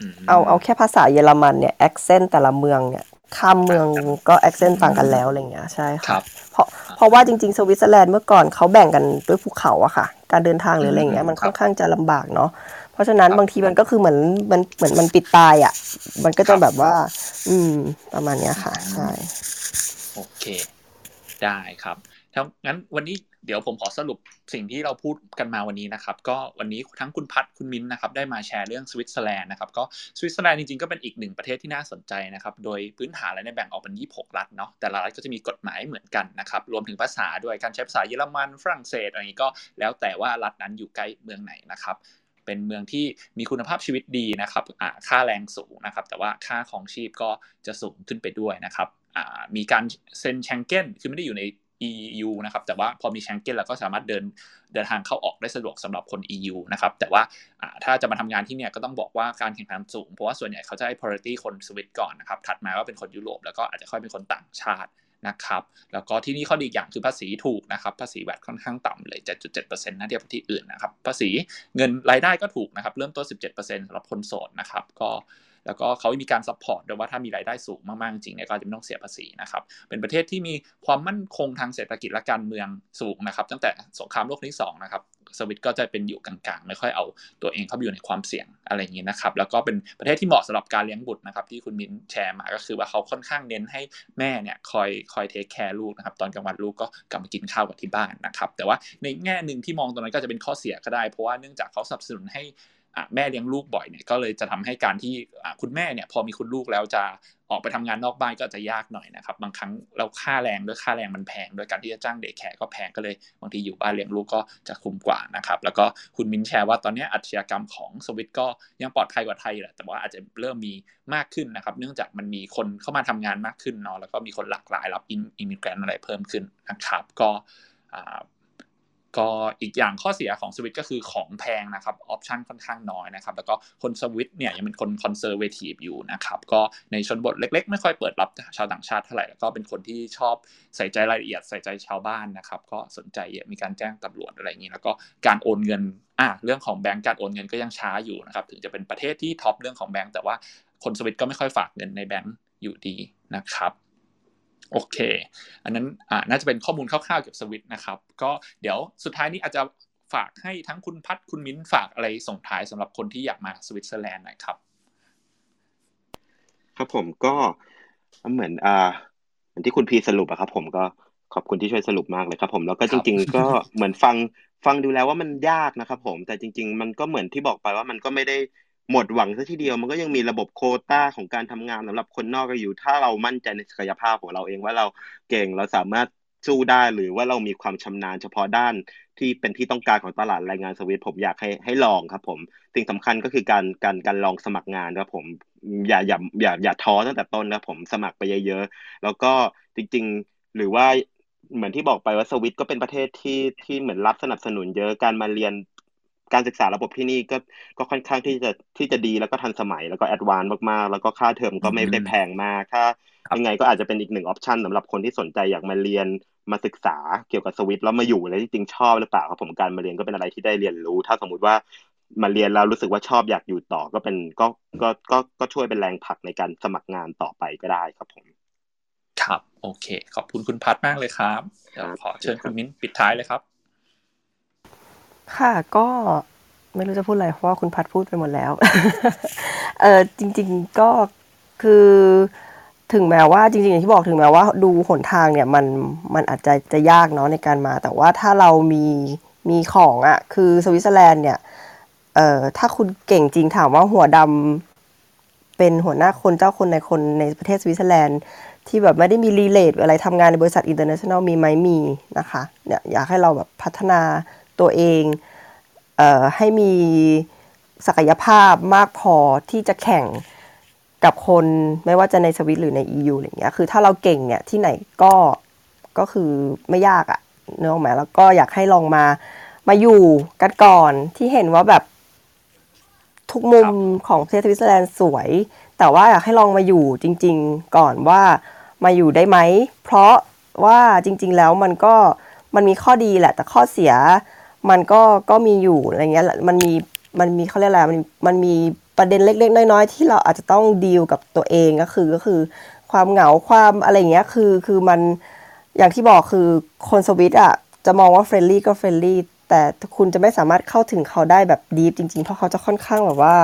เอาเอาแค่ภาษาเยอรมันเนี่ย accent แต่ละเมืองเนี่ยข้ามเมืองก็ accent ต่างกันแล้วอะไรเงี้ยใช่ครัค่ะเพราะเพราะว่าจริงๆสวิตเซอร์แลนด์เมื่อก่อนเขาแบ่งกันด้วยภูเขาอะค่ะ การเดินทางหรืออะไรเงี้ยมันค่อนข้างจะลำบากเนาะเพราะฉะนั้นครับบางทีมันก็คือเหมือนมันเหมือนมันปิดตายอะมันก็ครัจะบแบบว่า อืม ประมาณเนี้ยค่ะ ใช่ โอเค ได้ครับทั้งงั้นวันนี้ เดี๋ยวผมขอสรุปสิ่งที่เราพูดกันมาวันนี้นะครับ ก็วันนี้ทั้งคุณพัดคุณมิ้นนะครับได้มาแชร์เรื่องสวิตเซอร์แลนด์นะครับก็สวิตเซอร์แลนด์จริงๆก็เป็นอีกหนึ่งประเทศที่น่าสนใจนะครับโดยพื้นฐานแล้วเนี่ยแบ่งออกเป็น 26 รัฐเนาะแต่ละรัฐก็จะมีกฎหมายเหมือนกันนะครับรวมถึงภาษาด้วยการใช้ภาษาเยอรมันฝรั่งเศสอะไรนี้ก็แล้วแต่ว่ารัฐนั้นอยู่ใกล้เมืองไหนนะครับเป็นเมืองที่มีคุณภาพชีวิตดีนะครับค่าแรงสูงนะครับ แต่ว่าค่าของชีพก็จะสูงขึ้นไปด้วยนะครับมีการเซ็นแชงเก้นคือไม่ได้อยู่ใน EU นะครับแต่ว่าพอมีแชงเก้นเราก็สามารถเดินเดินทางเข้าออกได้สะดวกสำหรับคน EU นะครับแต่ว่าถ้าจะมาทำงานที่เนี่ยก็ต้องบอกว่าการแข่งขันสูง เพราะว่าส่วนใหญ่เขาจะให้ priority คนสวิตก่อนนะครับถัดมาก็เป็นคนยุโรปแล้วก็อาจจะค่อยเป็นคนต่างชาตินะครับแล้วก็ที่นี่ข้อดีอย่างคือภาษีถูกนะครับภาษีแวดค่อนข้างต่ำเลย7.7%นะเทียบกับที่อื่นนะครับภาษีเงินรายได้ก็ถูกนะครับเริ่มต้น 17%สำหรับคนโสดนะครับก็ แล้วก็เขามีการ support ด้วยว่าถ้ามีรายได้สูงมากๆจริงเนี่ยก็จะไม่ต้องเสียภาษีนะครับเป็นประเทศที่มีความมั่นคงทางเศรษฐกิจและการเมืองสูงนะครับ ตั้งแต่สงครามโลกที่2นะครับสวิตก็จะเป็นอยู่กลางๆ ไม่ค่อยเอาตัวเองเข้าไปอยู่ในความเสี่ยงอะไรอย่างนี้นะครับ แล้วก็เป็นประเทศที่เหมาะสำหรับการเลี้ยงบุตรนะครับ ที่คุณมินแชร์มาก็คือว่าเขาค่อนข้างเน้นให้แม่เนี่ยคอยคอย take care ลูกนะครับ ตอนกลางวันลูกก็กลับมากินข้าวกับที่บ้านนะครับ แต่ว่าในแง่หนึ่งที่มองตรงนั้นก็จะเป็นข้อเสียก็ได้ เพราะว่าเนื่องจากเขาสนับสนุนให้ แม่เลี้ยงลูกบ่อยเนี่ยก็เลยจะทำให้การที่คุณแม่เนี่ยพอมีคุณลูกแล้วจะออกไปทำงานนอกบ้านก็จะยากหน่อยนะครับ บางครั้งเราค่าแรงด้วยค่าแรงมันแพง โดยการที่จะจ้างเด็กแขกก็แพงก็เลยบางทีอยู่บ้านเลี้ยงลูกก็จะคุ้มกว่านะครับ แล้วก็คุณมินแชร์ว่าตอนนี้อัจฉริกรรมของสวิตก็ยังปลอดภัยกว่าไทยแหละแต่ว่าอาจจะเริ่มมีมากขึ้นนะครับ เนื่องจากมันมีคนเข้ามาทำงานมากขึ้นเนาะแล้วก็มีคนหลากหลายรับอิมิเกรนอะไรเพิ่มขึ้นนะครับ ก็ ก็อีกอย่างข้อเสียของสวิตก็คือของแพงนะครับ option ค่อนข้างน้อยนะครับแล้วก็คนสวิตเนี่ยยังเป็นคน conservative อยู่นะครับก็ในชนบทเล็ก ๆ ไม่ค่อยเปิดรับชาวต่างชาติเท่าไหร่แล้วก็เป็นคนที่ชอบใส่ใจรายละเอียดใส่ใจชาวบ้านนะครับก็สนใจมีการแจ้งตำรวจอะไรอย่างนี้แล้วก็การโอนเงินอะเรื่องของแบงก์การโอนเงินก็ยังช้าอยู่นะครับถึงจะเป็นประเทศที่ top เรื่องของแบงก์แต่ว่าคนสวิตก็ไม่ค่อยฝากเงินในแบงก์อยู่ดีนะครับ โอเค อันนั้นอ่าน่าจะเป็นข้อมูลคร่าวๆเกี่ยวกับสวิตนะครับ ก็เดี๋ยวสุดท้ายนี้อาจจะฝากให้ทั้งคุณพัดคุณมิ้นฝากอะไรส่งท้ายสำหรับคนที่อยากมาสวิตเซอร์แลนด์หน่อยครับ ครับผมก็เหมือนอ่าเหมือนที่คุณพีสรุปอะครับ ผมก็ขอบคุณที่ช่วยสรุปมากเลยครับ ผมแล้วก็จริง ๆ ก็เหมือนฟังฟังดูแล้วว่ามันยากนะครับ ผมแต่จริง ๆ มันก็เหมือนที่บอกไปว่ามันก็ไม่ได้ หมดหวังซะทีเดียวมันก็ยังมีระบบโคต้าของการทำงานสำหรับคนนอกอยู่ ถ้าเรามั่นใจในศักยภาพของเราเองว่าเราเก่งเราสามารถสู้ได้หรือว่าเรามีความชำนาญเฉพาะด้านที่เป็นที่ต้องการของตลาดแรงงานสวิตผมอยากให้ให้ลองครับผมสิ่งสำคัญก็คือการการการลองสมัครงานครับผมอย่าอย่าอย่าอย่าท้อตั้งแต่ต้นนะผมสมัครไปเยอะๆแล้วก็จริง ๆ หรือว่าเหมือนที่บอกไปว่าสวิตก็เป็นประเทศที่ที่เหมือนรับสนับสนุนเยอะการมาเรียน การศึกษาระบบที่นี่ก็ก็ค่อนข้างที่จะที่จะดีแล้วก็ทันสมัยแล้วก็ advance มากๆ แล้วก็ค่าเทอมก็ไม่ได้แพงมากถ้ายังไงก็อาจจะเป็นอีกหนึ่ง option สำหรับคนที่สนใจอยากมาเรียนมาศึกษาเกี่ยวกับสวิตแล้วมาอยู่แล้วจริงชอบหรือเปล่าครับผมการมาเรียนก็เป็นอะไรที่ได้เรียนรู้ ถ้าสมมุติว่ามาเรียนแล้วรู้สึกว่าชอบอยากอยู่ต่อก็เป็นก็ก็ก็ก็ช่วยเป็นแรงผลักในการสมัครงานต่อไปก็ได้ครับผม ครับ โอเค ขอบคุณคุณพัดมากเลยครับเดี๋ยวขอเชิญคุณมิ้นปิดท้ายเลยครับ ค่ะก็ไม่รู้จะพูดอะไรเพราะว่าคุณพัดพูดไปหมดแล้ว เออจริง ๆก็คือถึงแม้ว่าจริงๆอย่างที่บอกถึงแม้ว่าดูหนทางเนี่ยมันมันอาจจะจะยากเนาะในการมา แต่ว่าถ้าเรามีมีของอะ่ะ คือสวิตเซอร์แลนด์เนี่ยเอ่อถ้าคุณเก่งจริงถามว่าหัวดำเป็นหัวหน้าคนเจ้าคนนายคนในประเทศสวิตเซอร์แลนด์ที่แบบไม่ได้มี relate อะไรทำงานในบริษัท international มีไหมมีนะคะเนี่ยอยากให้เราแบบพัฒนา ตัวเองเออให้มีศักยภาพมากพอที่จะแข่งกับคนไม่ว่าจะในสวิสหรือใน EU อะไรเงี้ยคือถ้าเราเก่งเนี่ยที่ไหนก็ก็คือไม่ยากอะเนื้อออกมาแล้วก็อยากให้ลองมามาอยู่กันก่อนที่เห็นว่าแบบทุกมุมของประเทศสวิตเซอร์แลนด์สวย แต่ว่าอยากให้ลองมาอยู่จริง ๆ ก่อนว่ามาอยู่ได้ไหม เพราะว่าจริง ๆ แล้วมันก็มันมีข้อดีแหละ แต่ข้อเสีย มันก็ก็มีอยู่อะไรเงี้ยมันมีมันมีเขาเรียกอะไรมันมันมีประเด็นเล็ก ๆ น้อยๆที่เราอาจจะต้องดีลกับตัวเองก็คือก็คือ ความเหงาความอะไรเงี้ยคือคือมันอย่างที่บอกคือคนสวิสอะจะมองว่า friendly ก็ friendlyแต่คุณจะไม่สามารถเข้าถึงเขาได้แบบดีฟจริงๆ เพราะเขาจะค่อนข้างแบบว่า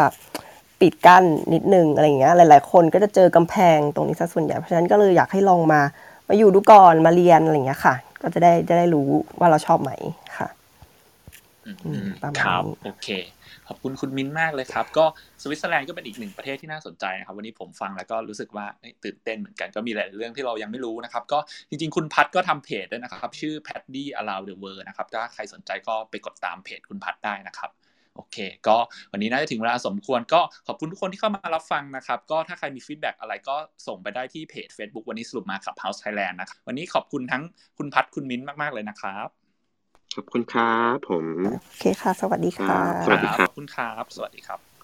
ปิดกั้นนิดนึงอะไรเงี้ยหลาย ๆ คนก็จะเจอกำแพงตรงนี้ซะส่วนใหญ่เพราะฉะนั้นก็เลยอยากให้ลองมามาอยู่ดูก่อนมาเรียนอะไรเงี้ยค่ะ ก็จะได้จะได้รู้ว่าเราชอบไหมค่ะ ครับโอเค ขอบคุณคุณมิ้นมากเลยครับ ก็สวิตเซอร์แลนด์ก็เป็นอีกหนึ่งประเทศที่น่าสนใจนะครับ วันนี้ผมฟังแล้วก็รู้สึกว่าตื่นเต้นเหมือนกันก็มีหลายเรื่องที่เรายังไม่รู้นะครับ ก็จริงๆ คุณพัดก็ทำเพจด้วยนะครับ ชื่อ Paddy Around the World นะครับถ้าใครสนใจก็ไปกดตามเพจคุณพัดได้นะครับโอเค ก็วันนี้น่าจะถึงเวลาสมควรก็ขอบคุณทุกคนที่เข้ามารับฟังนะครับ ก็ถ้าใครมี feedback อะไรก็ส่งไปได้ที่เพจ Facebook วันนี้สรุปมาขับ House Thailand นะครับวันนี้ขอบคุณทั้งคุณพัดคุณมิ้นมากๆเลยนะครับ ขอบคุณครับผม โอเคค่ะ สวัสดีค่ะ สวัสดีครับคุณครับ สวัสดีครับ